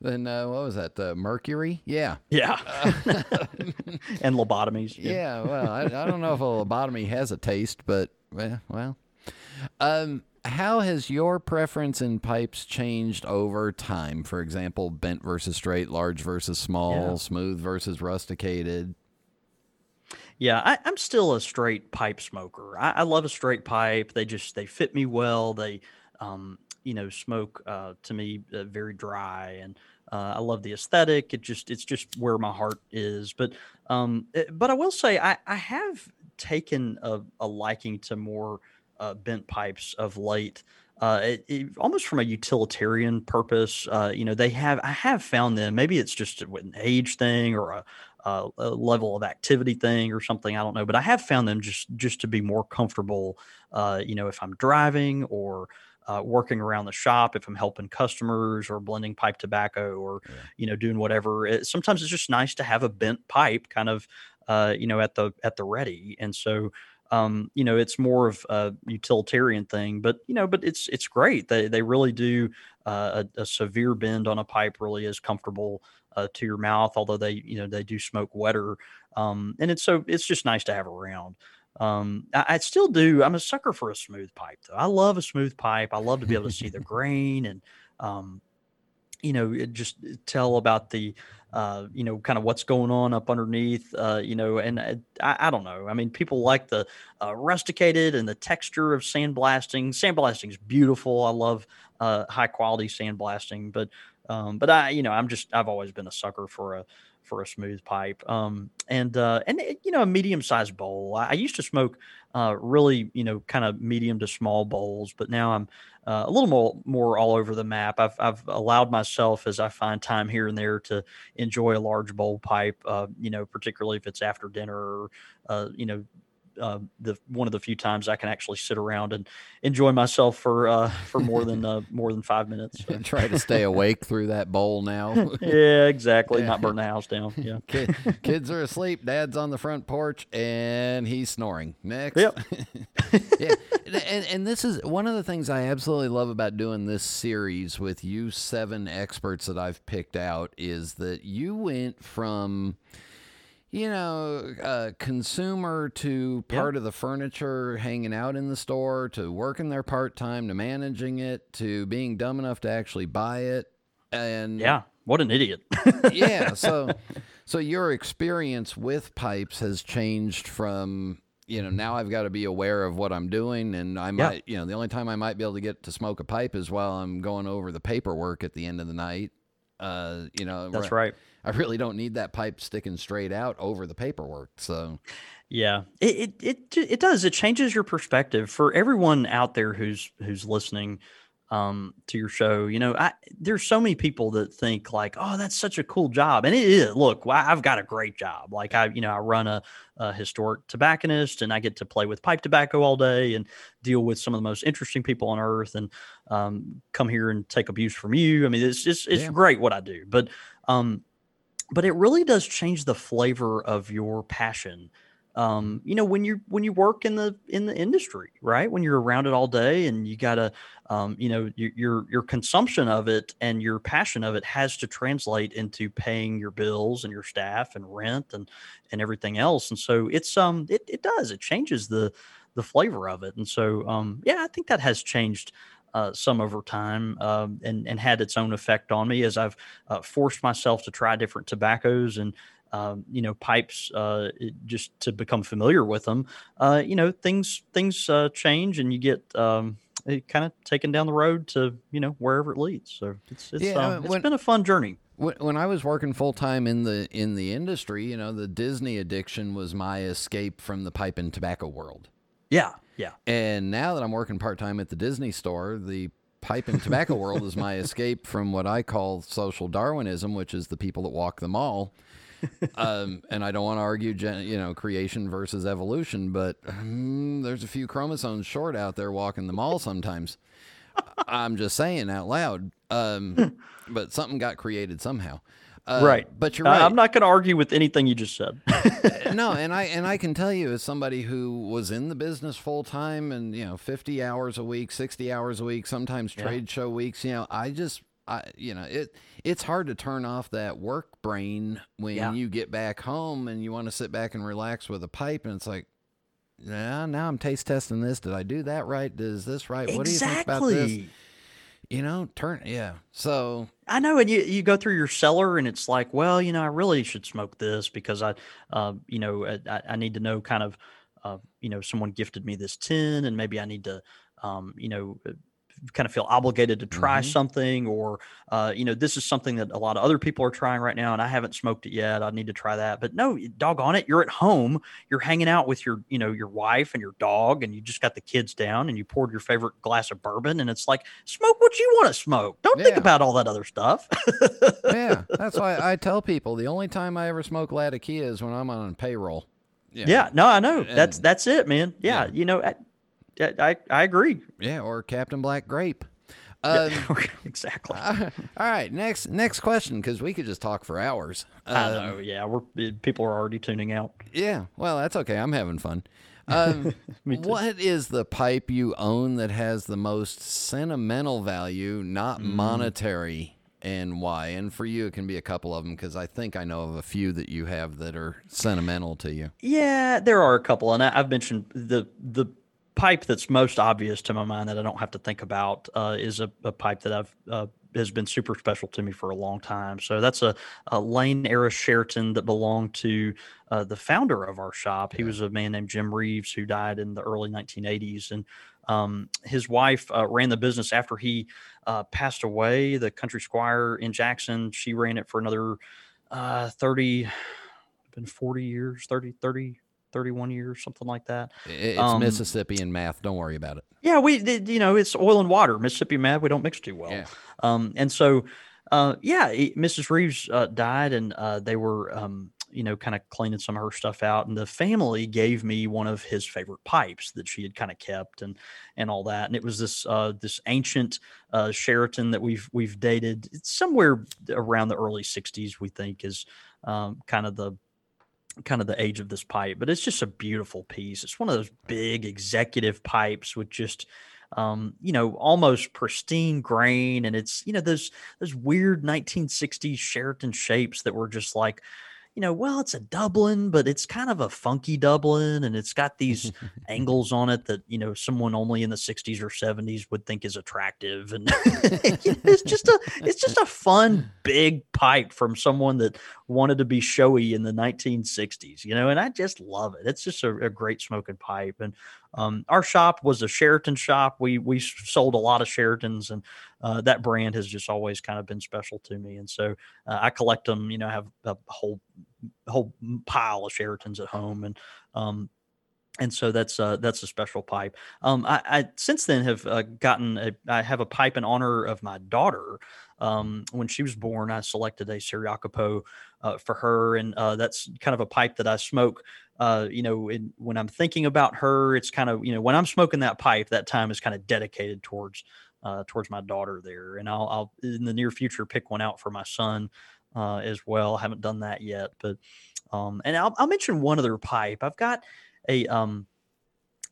Speaker 2: then uh, what was that? The mercury? Yeah.
Speaker 7: Yeah. And lobotomies.
Speaker 2: Yeah. yeah well, I, I, don't know if a lobotomy has a taste, but well, well. Um, how has your preference in pipes changed over time? For example, bent versus straight, large versus small, yeah. smooth versus rusticated.
Speaker 7: Yeah, I, am still a straight pipe smoker. I, I, love a straight pipe. They just they fit me well. They, um, you know, smoke uh, to me uh, very dry and uh, I love the aesthetic. It just it's just where my heart is. But um, it, eh, but I will say I, I have taken a, a liking to more uh, bent pipes of late. Uh, it, it, almost from a utilitarian purpose. Uh, you know, they have I have found them. Maybe it's just an age thing or a, a, level of activity thing or something. I don't know, but I have found them just just to be more comfortable. Uh, you know, if I'm driving or uh, working around the shop, if I'm helping customers or blending pipe tobacco or, yeah. you know, doing whatever. It, sometimes it's just nice to have a bent pipe kind of, uh, you know, at the at the ready. And so, um, you know, it's more of a utilitarian thing, but you know, but it's it's great. They they really do uh, a, a, severe bend on a pipe really is comfortable uh, to your mouth, although they you know they do smoke wetter, um, and it's so it's just nice to have around. Um, I, I, still do. I'm a sucker for a smooth pipe, though. I love a smooth pipe. I love to be able to see the grain and, um, you know, just tell about the, uh, you know, kind of what's going on up underneath, uh, you know, and uh, I, I, don't know. I mean, people like the uh, rusticated and the texture of sandblasting. Sandblasting is beautiful. I love uh, high quality sandblasting, but, um, but I, you know, I'm just, I've always been a sucker for a, for a smooth pipe. Um, and uh, and you know a medium sized bowl. I, I, used to smoke uh, really you know kind of medium to small bowls, but now I'm uh, a little more more all over the map. I've I've allowed myself as I find time here and there to enjoy a large bowl pipe. Uh, you know, particularly if it's after dinner or uh, you know uh, the one of the few times I can actually sit around and enjoy myself for uh, for more than uh, more than five minutes. So.
Speaker 2: Try to stay awake through that bowl now.
Speaker 7: yeah, exactly.
Speaker 2: Yeah.
Speaker 7: Not burn the house down. Yeah.
Speaker 2: Kid, kids are asleep. Dad's on the front porch and he's snoring. Next.
Speaker 7: Yep.
Speaker 2: yeah. And, and this is one of the things I absolutely love about doing this series with you seven experts that I've picked out is that you went from you know, uh, consumer to
Speaker 7: Yep.
Speaker 2: part of the furniture, hanging out in the store, to working there part time, to managing it, to being dumb enough to actually buy it, and
Speaker 7: Yeah. What an idiot.
Speaker 2: yeah. So, so your experience with pipes has changed from you know now I've got to be aware of what I'm doing, and I might you know the only time I might be able to get to smoke a pipe is while I'm going over the paperwork at the end of the night. Uh, you know,
Speaker 7: That's
Speaker 2: ra-
Speaker 7: right.
Speaker 2: I really don't need that pipe sticking straight out over the paperwork. So
Speaker 7: Yeah, it, it it it does. It changes your perspective for everyone out there who's who's listening um, to your show. You know, I, there's so many people that think like, "Oh, that's such a cool job," and it is. Look, I've got a great job. Like I, you know, I run a, a historic tobacconist, and I get to play with pipe tobacco all day and deal with some of the most interesting people on earth, and um, come here and take abuse from you. I mean, it's just it's
Speaker 2: Yeah.
Speaker 7: great what I do, but um, but it really does change the flavor of your passion um, you know when you when you work in the in the industry right? When you're around it all day and you gotta um, you know your, your your consumption of it and your passion of it has to translate into paying your bills and your staff and rent and and everything else. And so it's um it, it does. It changes the the flavor of it. And so um yeah i think that has changed uh, some over time um, and and had its own effect on me as I've uh, forced myself to try different tobaccos and um, you know pipes uh, it- just to become familiar with them. Uh, you know things things uh, change and you get um, kind of taken down the road to you know wherever it leads. So it's it's,
Speaker 2: Yeah,
Speaker 7: um, it's
Speaker 2: when-
Speaker 7: been a fun journey.
Speaker 2: When when I was working full time in the in the industry, you know, the Disney addiction was my escape from the pipe and tobacco world.
Speaker 7: Yeah, yeah,
Speaker 2: And now that I'm working part time at the Disney store, the pipe and tobacco world is my escape from what I call social Darwinism, which is the people that walk the mall. um, and I don't want to argue, gen, you know, creation versus evolution, but mm, there's a few chromosomes short out there walking the mall sometimes. I'm just saying out loud. Um, but something got created somehow. Uh,
Speaker 7: right.
Speaker 2: But you're right.
Speaker 7: I'm not going to argue with anything you just said.
Speaker 2: no, and I and I can tell you as somebody who was in the business full time and you know 50 hours a week, 60 hours a week, sometimes
Speaker 7: Yeah.
Speaker 2: trade show weeks, you know, I just I you know, it it's hard to turn off that work brain when
Speaker 7: Yeah.
Speaker 2: you get back home and you want to sit back and relax with a pipe and it's like yeah, now I'm taste testing this. Did I do that right? Is this right? What do you think about this? You know, turn yeah. So
Speaker 7: I know, and you, you go through your cellar, and it's like, well, you know, I really should smoke this because I, uh, you know, I, I- need to know kind of, uh, you know, someone gifted me this tin, and maybe I need to, um, you know, uh, kind of feel obligated to try
Speaker 2: Mhm.
Speaker 7: something, or, uh, you know, this is something that a lot of other people are trying right now, and I haven't smoked it yet. I need to try that. But no, doggone it, you're at home, you're hanging out with your, you know, your wife and your dog, and you just got the kids down, and you poured your favorite glass of bourbon, and it's like, smoke what you want to smoke. Don't think about all that other stuff.
Speaker 2: yeah, that's why I tell people the only time I ever smoke Latakia is when I'm on payroll.
Speaker 7: Yeah, no, I know. that's
Speaker 2: And-
Speaker 7: that's it, man. Yeah,
Speaker 2: Yeah.
Speaker 7: you know, I, I I agree.
Speaker 2: Yeah, or Captain Black Grape. Um,
Speaker 7: exactly.
Speaker 2: all right, next next question because we could just talk for hours.
Speaker 7: I
Speaker 2: Um,
Speaker 7: know. Yeah, we're eh, people are already tuning out.
Speaker 2: Yeah, well, that's okay. I'm having fun. Um,
Speaker 7: Me too.
Speaker 2: what is the pipe you own that has the most sentimental value, not
Speaker 7: Mm.
Speaker 2: monetary, and why? And for you, it can be a couple of them because I think I know of a few that you have that are sentimental to you.
Speaker 7: Yeah, there are a couple, and I, I've mentioned the the pipe that's most obvious to my mind that I don't have to think about uh, is a, a pipe that I've uh, has been super special to me for a long time. So that's a, a Lane era Charatan that belonged to uh, the founder of our shop. He was a man named Jim Reeves who died in the early 1980s, and um, his wife uh, ran the business after he uh, passed away. The Country Squire in Jackson, she ran it for another uh, 30, been 40 years, 30, 30, 31 years, something like that.
Speaker 2: It's
Speaker 7: Um,
Speaker 2: Mississippi and math. Don't worry about it.
Speaker 7: Yeah, we did, you know, it's oil and water. Mississippi mad, we don't mix too well.
Speaker 2: Yeah.
Speaker 7: Um, and so, uh, yeah, Mrs. Reeves uh, died, and uh, they were, um, you know, kind of cleaning some of her stuff out, and the family gave me one of his favorite pipes that she had kind of kept and and all that. And it was this uh, this ancient uh, Charatan that we've we've dated. It's somewhere around the early '60s, we think, is um, kind of the kind of the age of this pipe, but it's just a beautiful piece. It's one of those big executive pipes with just um, you know, almost pristine grain, and it's you know those those weird 1960s Charatan shapes that were just like, you know, well, it's a Dublin, but it's kind of a funky Dublin, and it's got these angles on it that you know someone only in the '60s or '70s would think is attractive, and it's just a it's just a fun big pipe from someone that wanted to be showy in the 1960s, you know, and I just love it. It's just a, a great smoking pipe, and um, our shop was a Charatan shop. We we sold a lot of Charatans, and uh, that brand has just always kind of been special to me. And so uh, I collect them. You know, have a whole whole pile of Charatans at home, and um, and so that's uh, that's a special pipe. Um, I, I since then have uh, gotten a, I have a pipe in honor of my daughter. Um, when she was born, I selected a Ser Jacopo uh, for her, and uh, that's kind of a pipe that I smoke uh, you know, in, when I'm thinking about her, it's kind of, you know, when I'm smoking that pipe, that time is kind of dedicated towards, uh, towards my daughter there. And I'll, I'll in the near future pick one out for my son, uh, as well. I haven't done that yet, but, um, and I'll, I'll mention one other pipe. I've got a, um,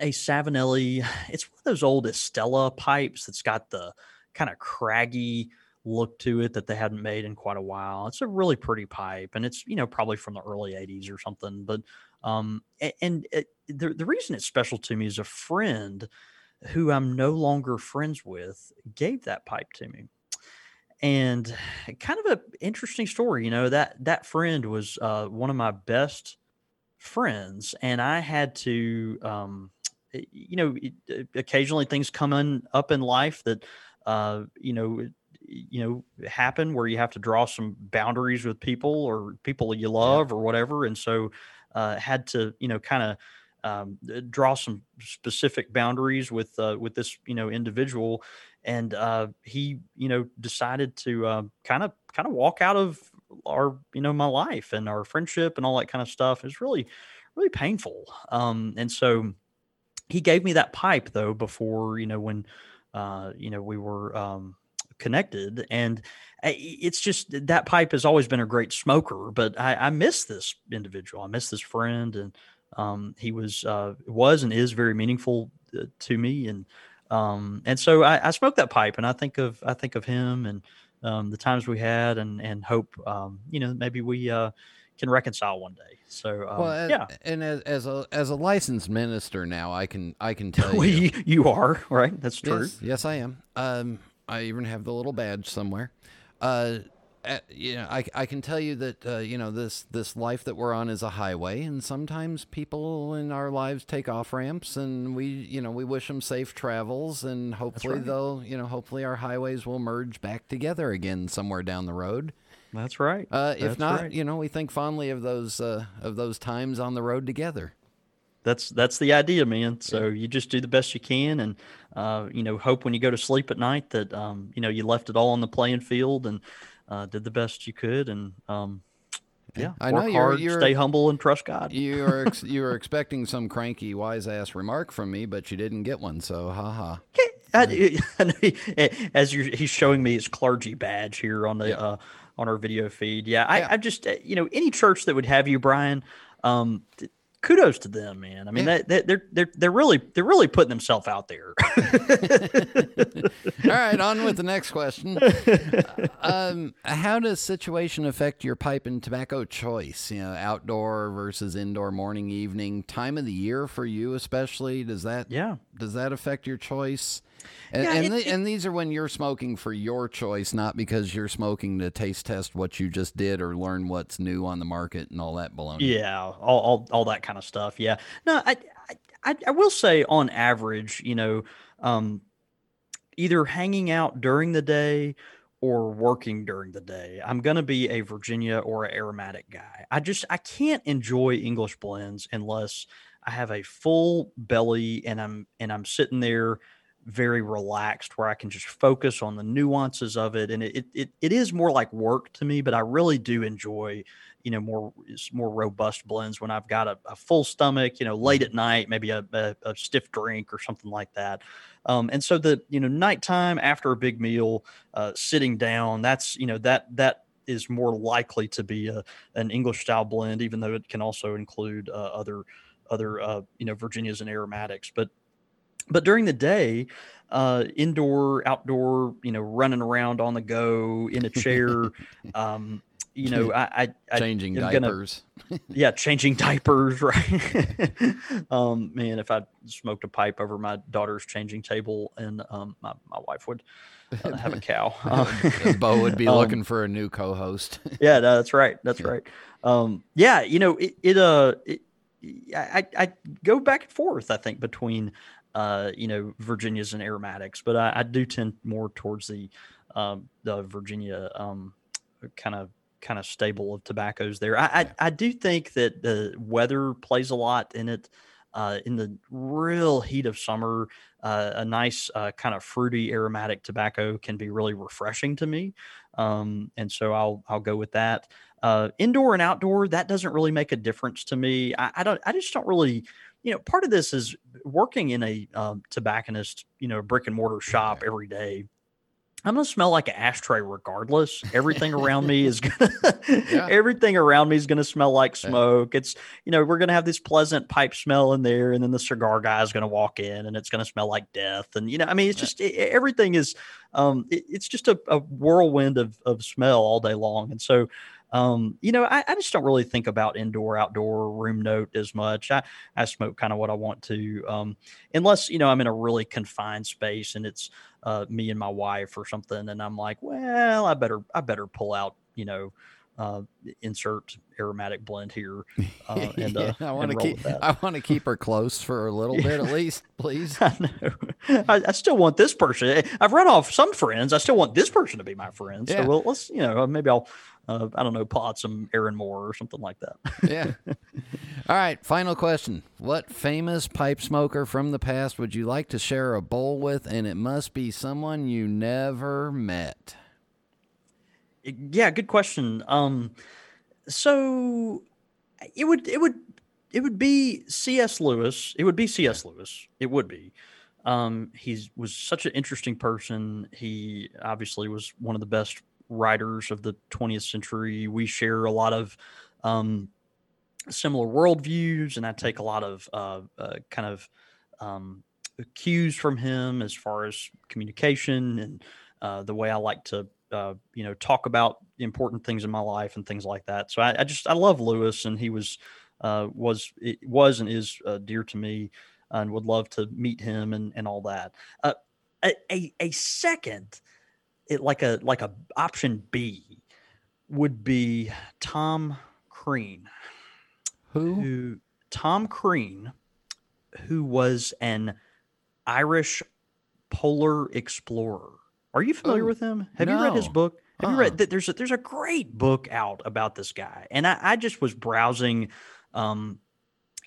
Speaker 7: a Savinelli. It's one of those old Estella pipes that's got the kind of craggy, look to it that they hadn't made in quite a while. It's a really pretty pipe, and it's you know probably from the early '80s or something. But um, and, it, the the reason it's special to me is a friend who I'm no longer friends with gave that pipe to me. And kind of an interesting story, you know that that friend was uh, one of my best friends, and I had to, um, you know, occasionally things come in, up in life that, uh, you know, you know happen where you have to draw some boundaries with people or people you love yeah. or whatever and so uh, had to you know kind of um, draw some specific boundaries with uh, with this you know individual and uh, he you know decided to kind of kind of walk out of our you know my life and our friendship and all that kind of stuff is really really painful um, and so he gave me that pipe though before you know when uh, you know we were um, connected. And it's just that pipe has always been a great smoker, but I, I miss this individual. I miss this friend, and um, he was uh, was and is very meaningful uh, to me. And um, and so I, I smoke that pipe, and I think of I think of him and um, the times we had, and and hope um, you know maybe we. Uh, can reconcile one day. So um, well, yeah,
Speaker 2: and as, as, a as a licensed minister now, I can I can tell you
Speaker 7: you are right. That's true.
Speaker 2: Yes, yes I am. Um, I even have the little badge somewhere. Uh, uh, you know, I, I can tell you that uh, you know this this life that we're on is a highway, and sometimes people in our lives take off ramps, and we you know we wish them safe travels, and hopefully right. they'll you know hopefully our highways will merge back together again somewhere down the road.
Speaker 7: That's right.
Speaker 2: Uh, if
Speaker 7: That's
Speaker 2: not,
Speaker 7: right.
Speaker 2: you know, we think fondly of those uh, of those times on the road together
Speaker 7: that's that's the idea, man. So you just do the best you can, and uh, you know, hope when you go to sleep at night that um, you know you left it all on the playing field and uh, did the best you could, and um, yeah,
Speaker 2: I know you're, you're,
Speaker 7: stay humble, and trust God.
Speaker 2: you are ex- you were expecting some cranky wise ass remark from me, but you didn't get one. So, haha.
Speaker 7: As you he's showing me his clergy badge here on the yeah. uh, on our video feed. Yeah, I, yeah. I just uh, you know any church that would have you, Brian. Um, kudos to them, man. I mean, yeah. they, they're they're they're really they're really putting themselves out there.
Speaker 2: All right, on with the next question. um, how does situation affect your pipe and tobacco choice? You know, outdoor versus indoor, morning, evening, time of the year for you, especially. Does that
Speaker 7: yeah?
Speaker 2: Does that affect your choice? And
Speaker 7: yeah,
Speaker 2: and,
Speaker 7: it,
Speaker 2: the,
Speaker 7: it,
Speaker 2: and these are when you're smoking for your choice, not because you're smoking to taste test what you just did or learn what's new on the market and all that baloney.
Speaker 7: Yeah, all all, all that kind of stuff. Yeah. No, I, I I will say on average, you know, um, either hanging out during the day or working during the day. I'm going to be a Virginia or an aromatic guy. I just I can't enjoy English blends unless I have a full belly and I'm and I'm sitting there very relaxed where I can just focus on the nuances of it. And it, it, it is more like work to me, but I really do enjoy, you know more more robust blends when I've got a, a full stomach, you know, late at night, maybe a, a, a stiff drink or something like that. Um, and so the you know nighttime after a big meal, uh, sitting down, that's you know that that is more likely to be a, an English style blend, even though it can also include uh, other other uh, you know Virginias and aromatics. But but during the day, uh, indoor, outdoor, you know, running around on the go in a chair, um, you know, I, I, I
Speaker 2: changing diapers.
Speaker 7: Gonna, yeah, changing diapers, right? um, man, if I smoked a pipe over my daughter's changing table, and um, my my wife would uh, have a cow.
Speaker 2: Bo would be um, looking for a new co-host.
Speaker 7: yeah, that's right. That's yeah. right. Um, yeah, you know, it, it uh, it, I, I go back and forth. I think between uh, you know, Virginias and aromatics, but I, I do tend more towards the um, the Virginia um, kind of kind of stable of tobaccos there. I, I, I do think that the weather plays a lot in it. Uh, in the real heat of summer, uh, a nice uh, kind of fruity aromatic tobacco can be really refreshing to me, um, and so I'll I'll go with that. Uh, indoor and outdoor, that doesn't really make a difference to me. I, I don't. I just don't really you know, part of this is working in a um, tobacconist, you know, brick and mortar shop every day. I'm gonna smell like an ashtray regardless. Everything around me is gonna yeah. everything around me is gonna smell like smoke. It's you know, we're gonna have this pleasant pipe smell in there, and then the cigar guy is gonna walk in and it's gonna smell like death. And you know, I mean, it's just it, everything is um it, it's just a, a whirlwind of of smell all day long. And so um, you know, I, I, just don't really think about indoor, outdoor, room note as much. I, I smoke kind of what I want to, um, unless, you know, I'm in a really confined space and it's uh, me and my wife or something. And I'm like, well, I better, I better pull out, you know, uh, insert aromatic blend here. Uh, and uh,
Speaker 2: yeah, I want to keep I want to keep her close for a little bit at least, please.
Speaker 7: I know. I, I, still want this person. I've run off some friends. I still want this person to be my friend. So yeah. well, let's you know maybe I'll uh, I don't know pot some Erinmore or something like that.
Speaker 2: yeah. All right. Final question: What famous pipe smoker from the past would you like to share a bowl with? And it must be someone you never met
Speaker 7: yeah, good question. Um, so it would it would it would be C.S. Lewis. It would be C.S. Lewis. It would be. Um, he was such an interesting person. He obviously was one of the best writers of the 20th century. We share a lot of um, similar worldviews, and I take a lot of uh, uh, kind of um, cues from him as far as communication and uh, the way I like to uh, you know, talk about important things in my life and things like that. So I, I just I love Lewis, and he was uh, was it was and is uh, dear to me, and would love to meet him and and all that. Uh, a, a, a second, it like a like a option B would be Tom Crean.
Speaker 2: Who?
Speaker 7: who Tom Crean, who was an Irish polar explorer. Are you familiar Ooh, with him? Have no. you read his book? Have uh-uh. you read that? There's a, there's a great book out about this guy, and I, I just was browsing um,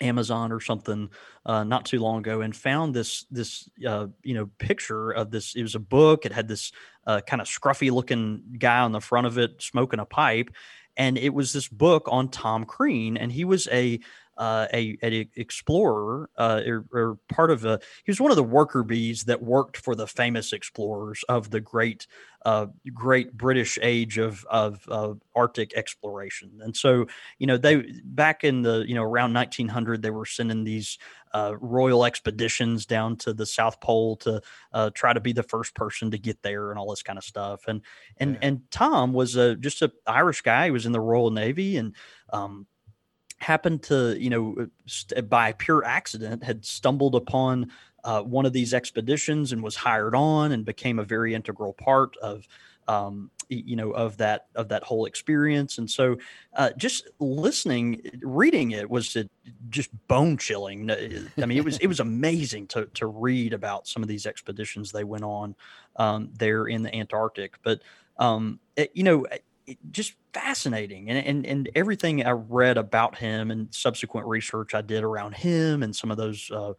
Speaker 7: Amazon or something uh, not too long ago and found this this uh, you know picture of this. It was a book. It had this uh, kind of scruffy looking guy on the front of it smoking a pipe, and it was this book on Tom Crean, and he was a uh, a, a, explorer uh, or, or, part of a he was one of the worker bees that worked for the famous explorers of the great uh, great British age of, of, of Arctic exploration. And so you know they back in the you know around 1900 they were sending these uh, royal expeditions down to the South Pole to uh, try to be the first person to get there and all this kind of stuff. And and yeah. and Tom was a, just a Irish guy. He was in the Royal Navy and um, happened to, you know, uh, st- by pure accident, had stumbled upon uh, one of these expeditions and was hired on and became a very integral part of, um, you know, of that of that whole experience. And so, uh, just listening, reading it was just bone chilling. I mean, it was it was amazing to to read about some of these expeditions they went on um, there in the Antarctic. But um, it, you know, just fascinating and, and and everything i read about him and subsequent research i did around him and some of those uh,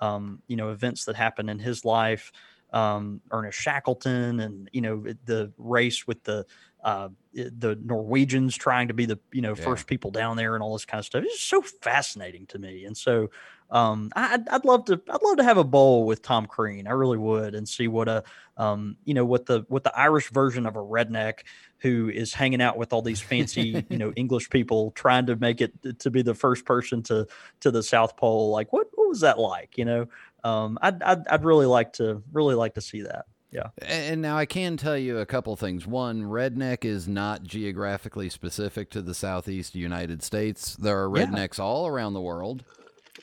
Speaker 7: um, you know events that happened in his life um, ernest shackleton and you know the race with the uh, the Norwegians trying to be the you know
Speaker 2: Yeah.
Speaker 7: first people down there and all this kind of stuff. It's so fascinating to me, and so um, I, I'd, I'd love to I'd love to have a bowl with Tom Crean. I really would, and see what a um, you know what the what the Irish version of a redneck who is hanging out with all these fancy you know English people trying to make it to be the first person to to the South Pole. Like what what was that like? You know, um, I'd, I'd I'd really like to really like to see that. Yeah.
Speaker 2: And now I can tell you a couple things. One, redneck is not geographically specific to the southeast United States. There are
Speaker 7: Yeah.
Speaker 2: rednecks all around the world.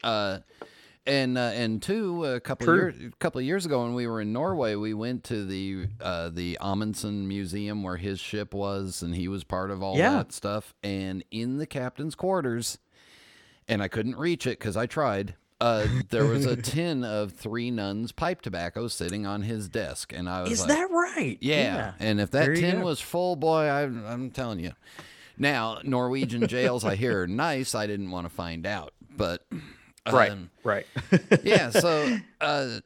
Speaker 2: Uh, and uh, and two, a couple
Speaker 7: True.
Speaker 2: years a couple of years ago when we were in Norway, we went to the uh, the Amundsen Museum where his ship was, and he was part of all
Speaker 7: Yeah.
Speaker 2: that stuff. And in the captain's quarters, and I couldn't reach it because I tried. Uh, there was a tin of Three Nuns pipe tobacco sitting on his desk, and I was
Speaker 7: Is
Speaker 2: like,
Speaker 7: that right?
Speaker 2: yeah. And if that tin
Speaker 7: go.
Speaker 2: was full, boy, I, I'm telling you. Now, Norwegian jails, I hear, are nice. I didn't want to find out. But,
Speaker 7: Right.
Speaker 2: um,
Speaker 7: right.
Speaker 2: yeah. So, uh,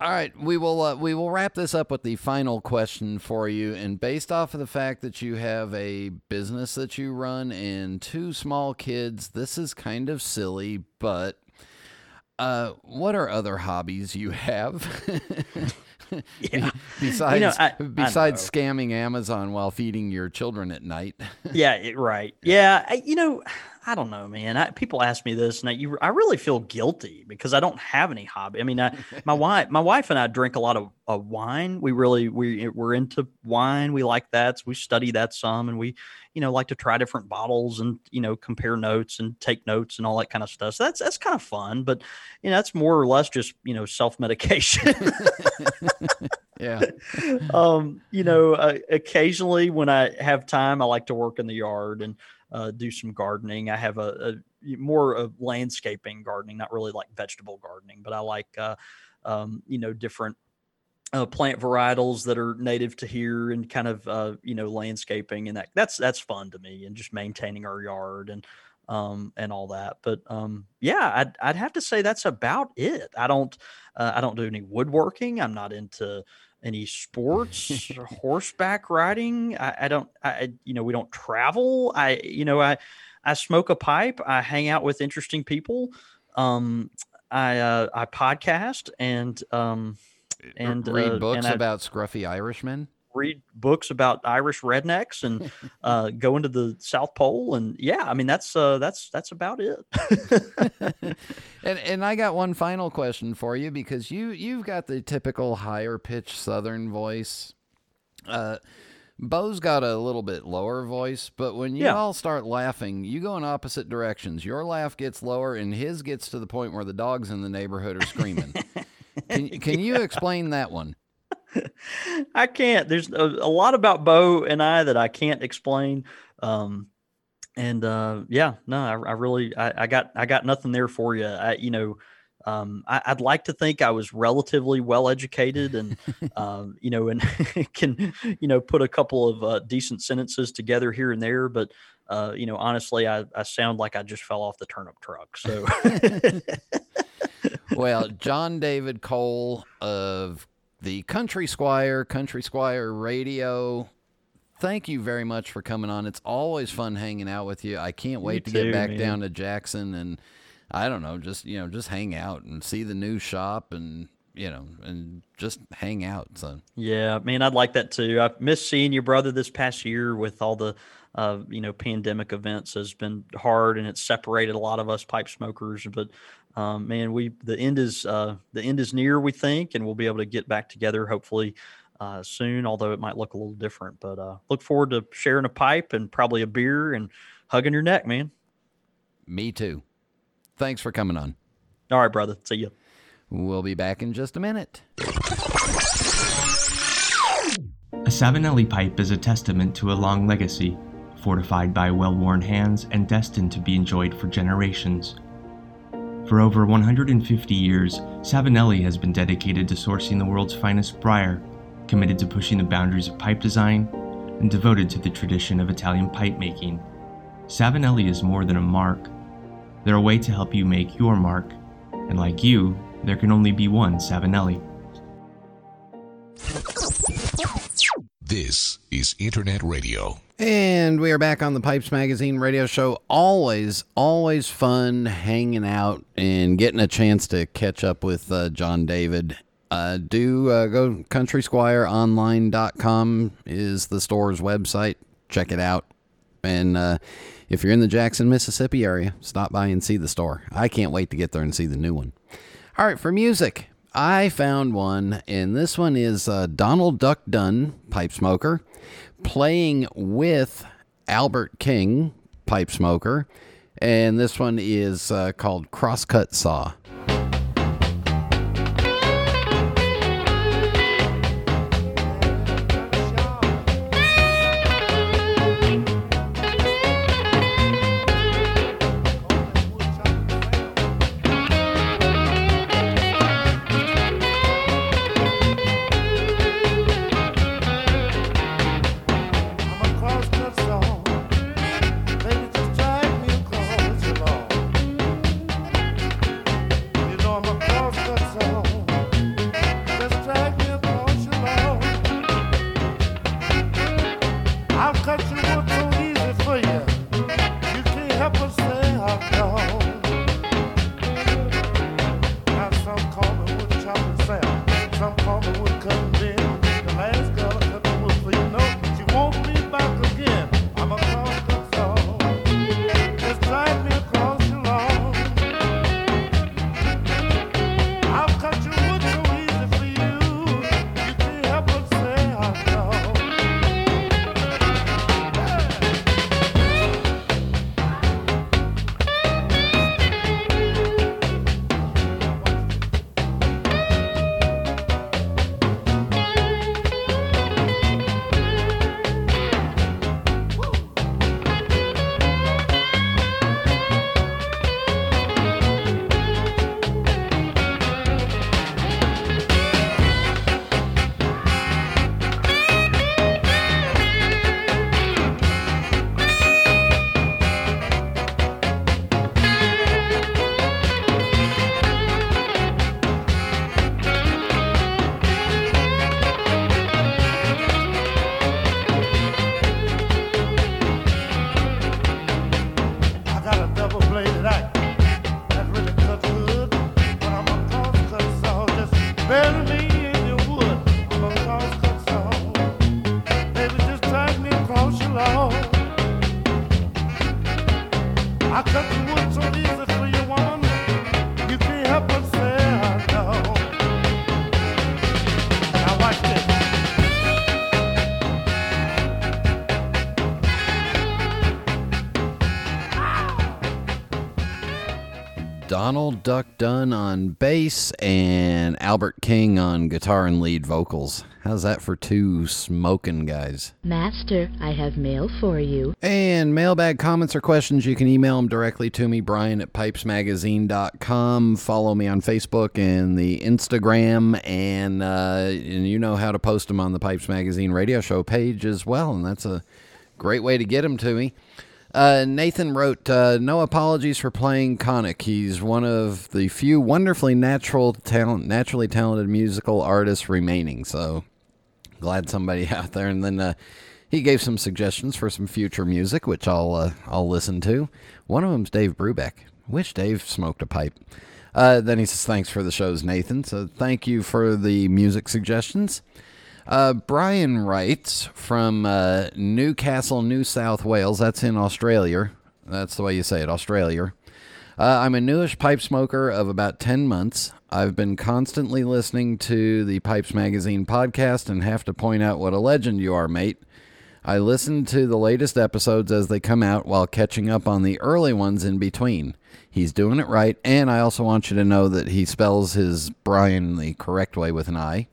Speaker 2: all right, we will uh, we will wrap this up with the final question for you. And based off of the fact that you have a business that you run and two small kids, this is kind of silly, but uh, what are other hobbies you have?
Speaker 7: Yeah.
Speaker 2: besides
Speaker 7: I- I
Speaker 2: besides scamming Amazon while feeding your children at night.
Speaker 7: yeah, it, right. Yeah, I, you know, I don't know, man. I, people ask me this, and I, you, I really feel guilty because I don't have any hobby. I mean, I, my wife, my wife and I drink a lot of, of wine. We really we we're into wine. We like that. So we study that some, and we, you know, like to try different bottles and you know compare notes and take notes and all that kind of stuff. So that's that's kind of fun, but you know, that's more or less just you know self medication.
Speaker 2: yeah.
Speaker 7: um, you know, uh, occasionally when I have time, I like to work in the yard and uh, do some gardening. I have a, a more of landscaping gardening, not really like vegetable gardening, but I like, uh, um, you know, different uh, plant varietals that are native to here and kind of, uh, you know, landscaping and that that's, that's fun to me and just maintaining our yard and, um, and all that. But, um, yeah, I'd, I'd have to say that's about it. I don't, uh, I don't do any woodworking. I'm not into, any sports or horseback riding? I, I don't I I- you know we don't travel. I you know i i smoke a pipe. I hang out with interesting people. Um i uh i podcast and um and
Speaker 2: read
Speaker 7: uh,
Speaker 2: books
Speaker 7: and I
Speaker 2: about scruffy Irishmen.
Speaker 7: Read books about irish rednecks and uh go into the south pole and yeah i mean that's uh that's that's about it
Speaker 2: And and I got one final question for you because you you've got the typical higher pitched southern voice. Uh Bo's got a little bit lower voice, but when you
Speaker 7: Yeah.
Speaker 2: all start laughing, you go in opposite directions. Your laugh gets lower and his gets to the point where the dogs in the neighborhood are screaming. can can you explain that one?
Speaker 7: I can't. There's a, a lot about Bo and I that I can't explain. Um, and uh, yeah, no, I, I really, I, I got, I got nothing there for you. I, you know, um, I, I'd like to think I was relatively well educated and, um, you know, and can, you know, put a couple of uh, decent sentences together here and there. But, uh, you know, honestly, I, I sound like I just fell off the turnip truck. So,
Speaker 2: well, Jon David Cole of the Country Squire, Country Squire Radio. Thank you very much for coming on. It's always fun hanging out with you. I can't wait to
Speaker 7: too,
Speaker 2: get back
Speaker 7: man.
Speaker 2: down to Jackson and I don't know, just you know, just hang out and see the new shop and you know, and just hang out. So
Speaker 7: Yeah, man, I'd like that too. I've missed seeing your brother this past year with all the, uh, you know, pandemic events has been hard and it's separated a lot of us pipe smokers. But um, man, we the end is uh, the end is near, we think, and we'll be able to get back together hopefully uh, soon. Although it might look a little different, but uh, look forward to sharing a pipe and probably a beer and hugging your neck, man.
Speaker 2: me too. Thanks for coming on.
Speaker 7: All right, brother. See you.
Speaker 2: We'll be back in just a minute.
Speaker 9: A Savinelli pipe is a testament to a long legacy, fortified by well worn hands and destined to be enjoyed for generations. For over 150 years, Savinelli has been dedicated to sourcing the world's finest briar, committed to pushing the boundaries of pipe design, and devoted to the tradition of Italian pipe making. Savinelli is more than a mark. They're a way to help you make your mark, and like you, there can only be one Savinelli.
Speaker 5: This is Internet Radio.
Speaker 2: And we are back on the Pipes Magazine radio show. Always, always fun hanging out and getting a chance to catch up with uh, Jon David. Uh, do uh, go countrysquireonline.com is the store's website. Check it out. And uh, if you're in the Jackson, Mississippi area, stop by and see the store. I can't wait to get there and see the new one. All right, for music, I found one, and this one is uh, Donald Duck Dunn, pipe smoker, playing with Albert King, pipe smoker, and this one is uh, called Crosscut Saw. Duck Dunn on bass and Albert King on guitar and lead vocals. How's that for two smoking guys?
Speaker 10: Master, I have mail for you.
Speaker 2: And mailbag comments or questions, you can email them directly to me, Brian at pipesmagazine.com. Follow me on Facebook and the Instagram, and, uh, and you know how to post them on the Pipes Magazine radio show page as well. And that's a great way to get them to me. Uh, Nathan wrote, uh, "No apologies for playing Connick. He's one of the few wonderfully natural talent, naturally talented musical artists remaining. So glad somebody out there." And then uh, he gave some suggestions for some future music, which I'll uh, I'll listen to. One of them's Dave Brubeck. Wish Dave smoked a pipe. Uh, then he says, "Thanks for the shows, Nathan." So thank you for the music suggestions. Uh, Brian writes from uh, Newcastle, New South Wales. That's in Australia. That's the way you say it, Australia. Uh, I'm a newish pipe smoker of about 10 months. I've been constantly listening to the Pipes Magazine podcast and have to point out what a legend you are, mate. I listen to the latest episodes as they come out while catching up on the early ones in between. He's doing it right, and I also want you to know that he spells his Brian the correct way with an I.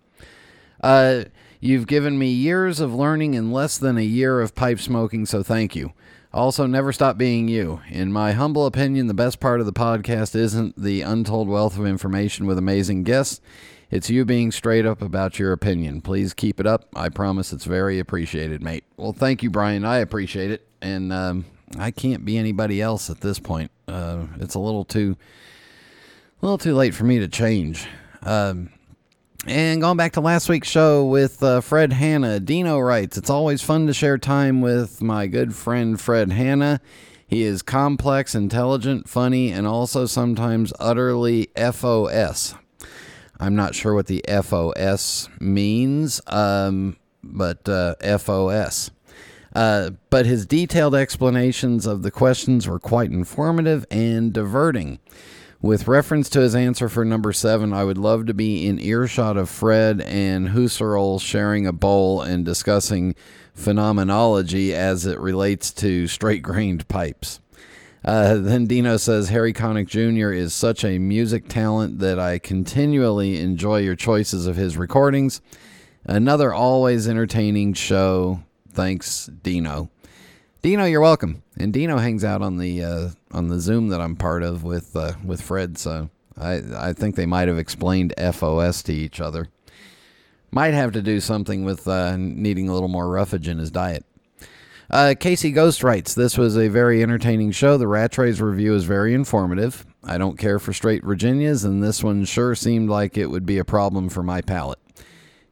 Speaker 2: Uh, you've given me years of learning in less than a year of pipe smoking, so thank you. Also, never stop being you. In my humble opinion, the best part of the podcast isn't the untold wealth of information with amazing guests. It's you being straight up about your opinion. Please keep it up. I promise it's very appreciated, mate. Well, thank you, Brian. I appreciate it. And um, I can't be anybody else at this point. Uh, it's a little too, a little too late for me to change. Um, And going back to last week's show with uh, Fred Hanna, Dino writes, It's always fun to share time with my good friend Fred Hanna. He is complex, intelligent, funny, and also sometimes utterly FOS. I'm not sure what the FOS means, um, but uh, FOS. Uh, but his detailed explanations of the questions were quite informative and diverting. With reference to his answer for number seven, I would love to be in earshot of Fred and Husserl sharing a bowl and discussing phenomenology as it relates to straight grained pipes. Uh, then Dino says Harry Connick Jr. is such a music talent that I continually enjoy your choices of his recordings. Another always entertaining show. Thanks, Dino. Dino, you're welcome. And Dino hangs out on the uh, on the Zoom that I'm part of with uh, with Fred. So I I think they might have explained FOS to each other. Might have to do something with uh, needing a little more roughage in his diet. Uh, Casey Ghost writes, This was a very entertaining show. The Rattrays review is very informative. I don't care for straight Virginias, and this one sure seemed like it would be a problem for my palate.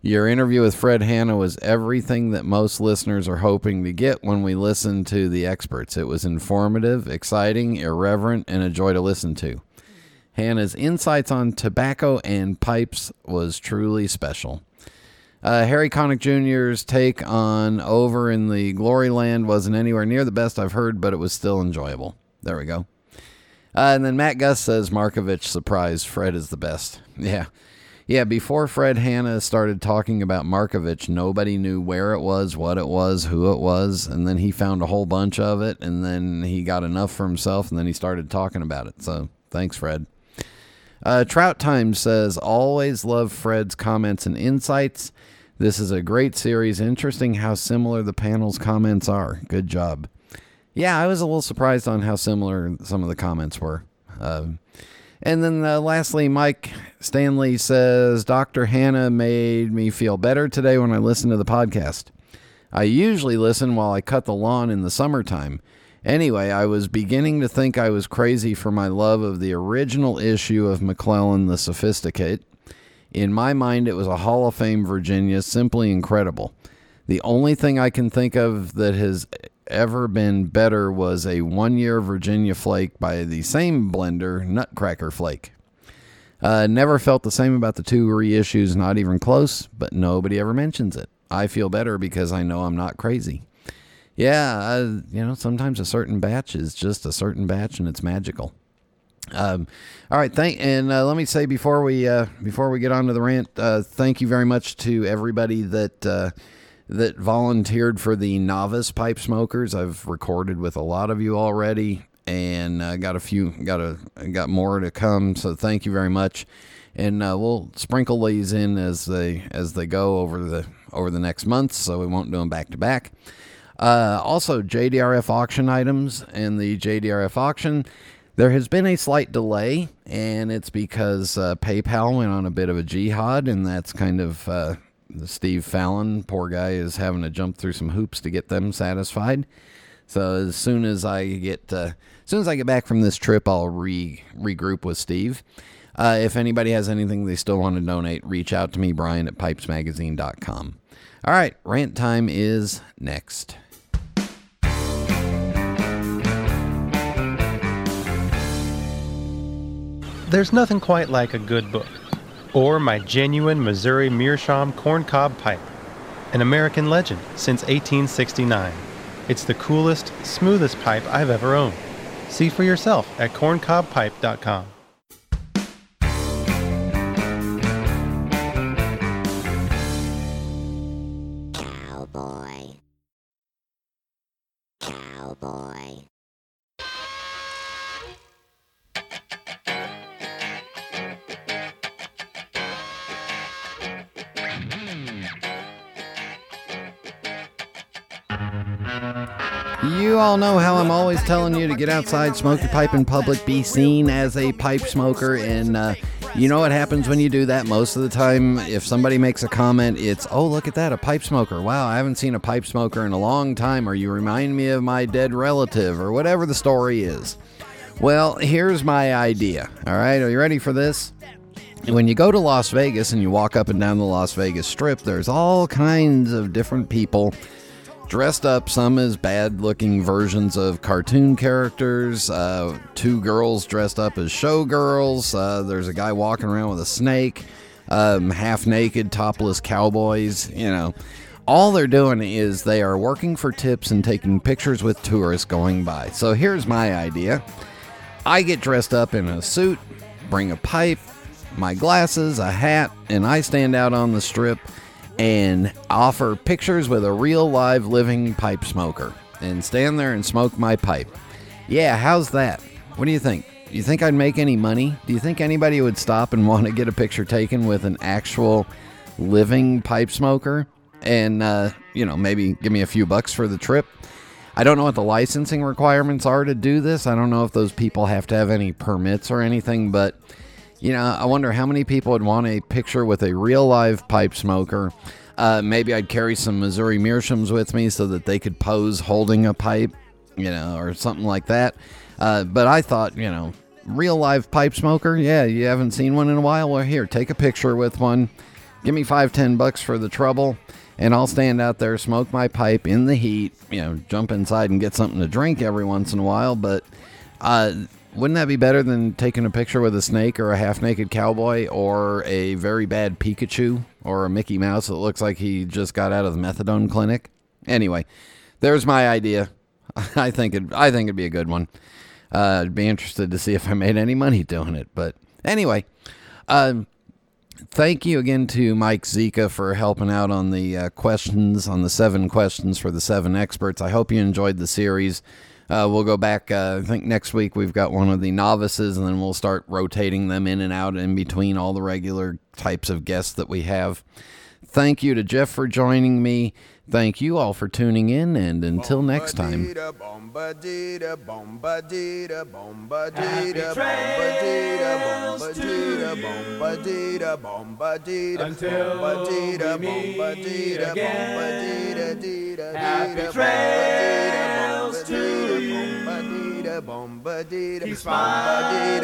Speaker 2: Your interview with Fred Hanna was everything that most listeners are hoping to get when we listen to the experts. It was informative, exciting, irreverent, and a joy to listen to. Hanna's insights on tobacco and pipes was truly special. Uh, Harry Connick Jr.'s take on Over in the Glory Land wasn't anywhere near the best I've heard, but it was still enjoyable. There we go. Uh, and then Matt Gus says Markovich surprised Fred is the best. Yeah. Yeah, before Fred Hanna started talking about Markovich, nobody knew where it was, what it was, who it was, and then he found a whole bunch of it, and then he got enough for himself, and then he started talking about it. So thanks, Fred. Uh, Trout Time says, always love Fred's comments and insights. This is a great series. Interesting how similar the panel's comments are. Good job. Yeah, I was a little surprised on how similar some of the comments were. Um, and then uh, lastly, Mike Stanley says Dr. Hanna made me feel better today when I listened to the podcast. I usually listen while I cut the lawn in the summertime. Anyway, I was beginning to think I was crazy for my love of the original issue of McClellan the Sophisticate. In my mind, it was a Hall of Fame Virginia, simply incredible. The only thing I can think of that has ever been better was a one year Virginia flake by the same blender, Nutcracker Flake. Uh, never felt the same about the two reissues, not even close, but nobody ever mentions it. I feel better because I know I'm not crazy. Yeah, you know, sometimes a certain batch is just a certain batch and it's magical. Um, all right, thank and uh, let me say before we uh, before we get on to the rant, uh, thank you very much to everybody that uh, that volunteered for the novice pipe smokers. I've recorded with a lot of you already, and uh, got a few, got a, got more to come. So thank you very much, and uh, we'll sprinkle these in as they as they go over the over the next month. So we won't do them back to back. Uh, also, JDRF auction items and the JDRF auction. There has been a slight delay, and it's because uh, PayPal went on a bit of a jihad, and that's kind of uh, Steve Fallon, poor guy, is having to jump through some hoops to get them satisfied. So as soon as I get, uh, as soon as I get back from this trip, I'll re regroup with Steve. Uh, if anybody has anything they still want to donate, reach out to me, Brian at pipesmagazine.com. All right, rant time is next.
Speaker 11: There's nothing quite like a good book or my genuine Missouri Meerschaum corncob pipe, an American legend since 1869. It's the coolest, smoothest pipe I've ever owned. See for yourself at corncobpipe.com.
Speaker 2: get outside, smoke your pipe in public, be seen as a pipe smoker, and uh, you know what happens when you do that most of the time? If somebody makes a comment, it's, oh, look at that, a pipe smoker. Wow, I haven't seen a pipe smoker in a long time, or you remind me of my dead relative, or whatever the story is. Well, here's my idea. All right, are you ready for this? when you go to Las Vegas and you walk up and down the Las Vegas Strip, there's all kinds of different people dressed up, some as bad looking versions of cartoon characters, uh, two girls dressed up as showgirls, uh, there's a guy walking around with a snake, um, half naked, topless cowboys, you know. All they're doing is they are working for tips and taking pictures with tourists going by. So here's my idea I get dressed up in a suit, bring a pipe, my glasses, a hat, and I stand out on the strip and offer pictures with a real live living pipe smoker and stand there and smoke my pipe. Yeah, how's that? What do you think? Do you think I'd make any money? Do you think anybody would stop and want to get a picture taken with an actual living pipe smoker? And, uh, you know, maybe give me a few bucks for the trip? I don't know what the licensing requirements are to do this. I don't know if those people have to have any permits or anything, but you know, I wonder how many people would want a picture with a real live pipe smoker. Uh, maybe I'd carry some Missouri Meerschaums with me so that they could pose holding a pipe, you know, or something like that. Uh, but I thought, you know, real live pipe smoker, yeah, you haven't seen one in a while. Well, here, take a picture with one. Give me five, ten bucks for the trouble, and I'll stand out there, smoke my pipe in the heat, you know, jump inside and get something to drink every once in a while. But uh, wouldn't that be better than taking a picture with a snake or a half naked cowboy or a very bad Pikachu or a Mickey Mouse that looks like he just got out of the methadone clinic? Anyway, there's my idea. I think it I think it'd be a good one. Uh, I'd be interested to see if I made any money doing it. But anyway, um, thank you again to Mike Zika for helping out on the uh, questions, on the seven questions for the seven experts. I hope you enjoyed the series. Uh, we'll go back. Uh, I think next week we've got one of the novices, and then we'll start rotating them in and out in between all the regular types of guests that we have. Thank you to Jeff for joining me. Thank you all for tuning in, and until next time.
Speaker 12: Until we meet again. Happy trails to you. Keep smiling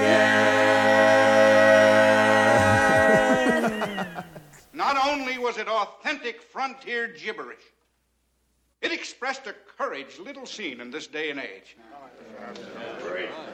Speaker 13: Was it authentic frontier gibberish, it expressed a courage little seen in this day and age.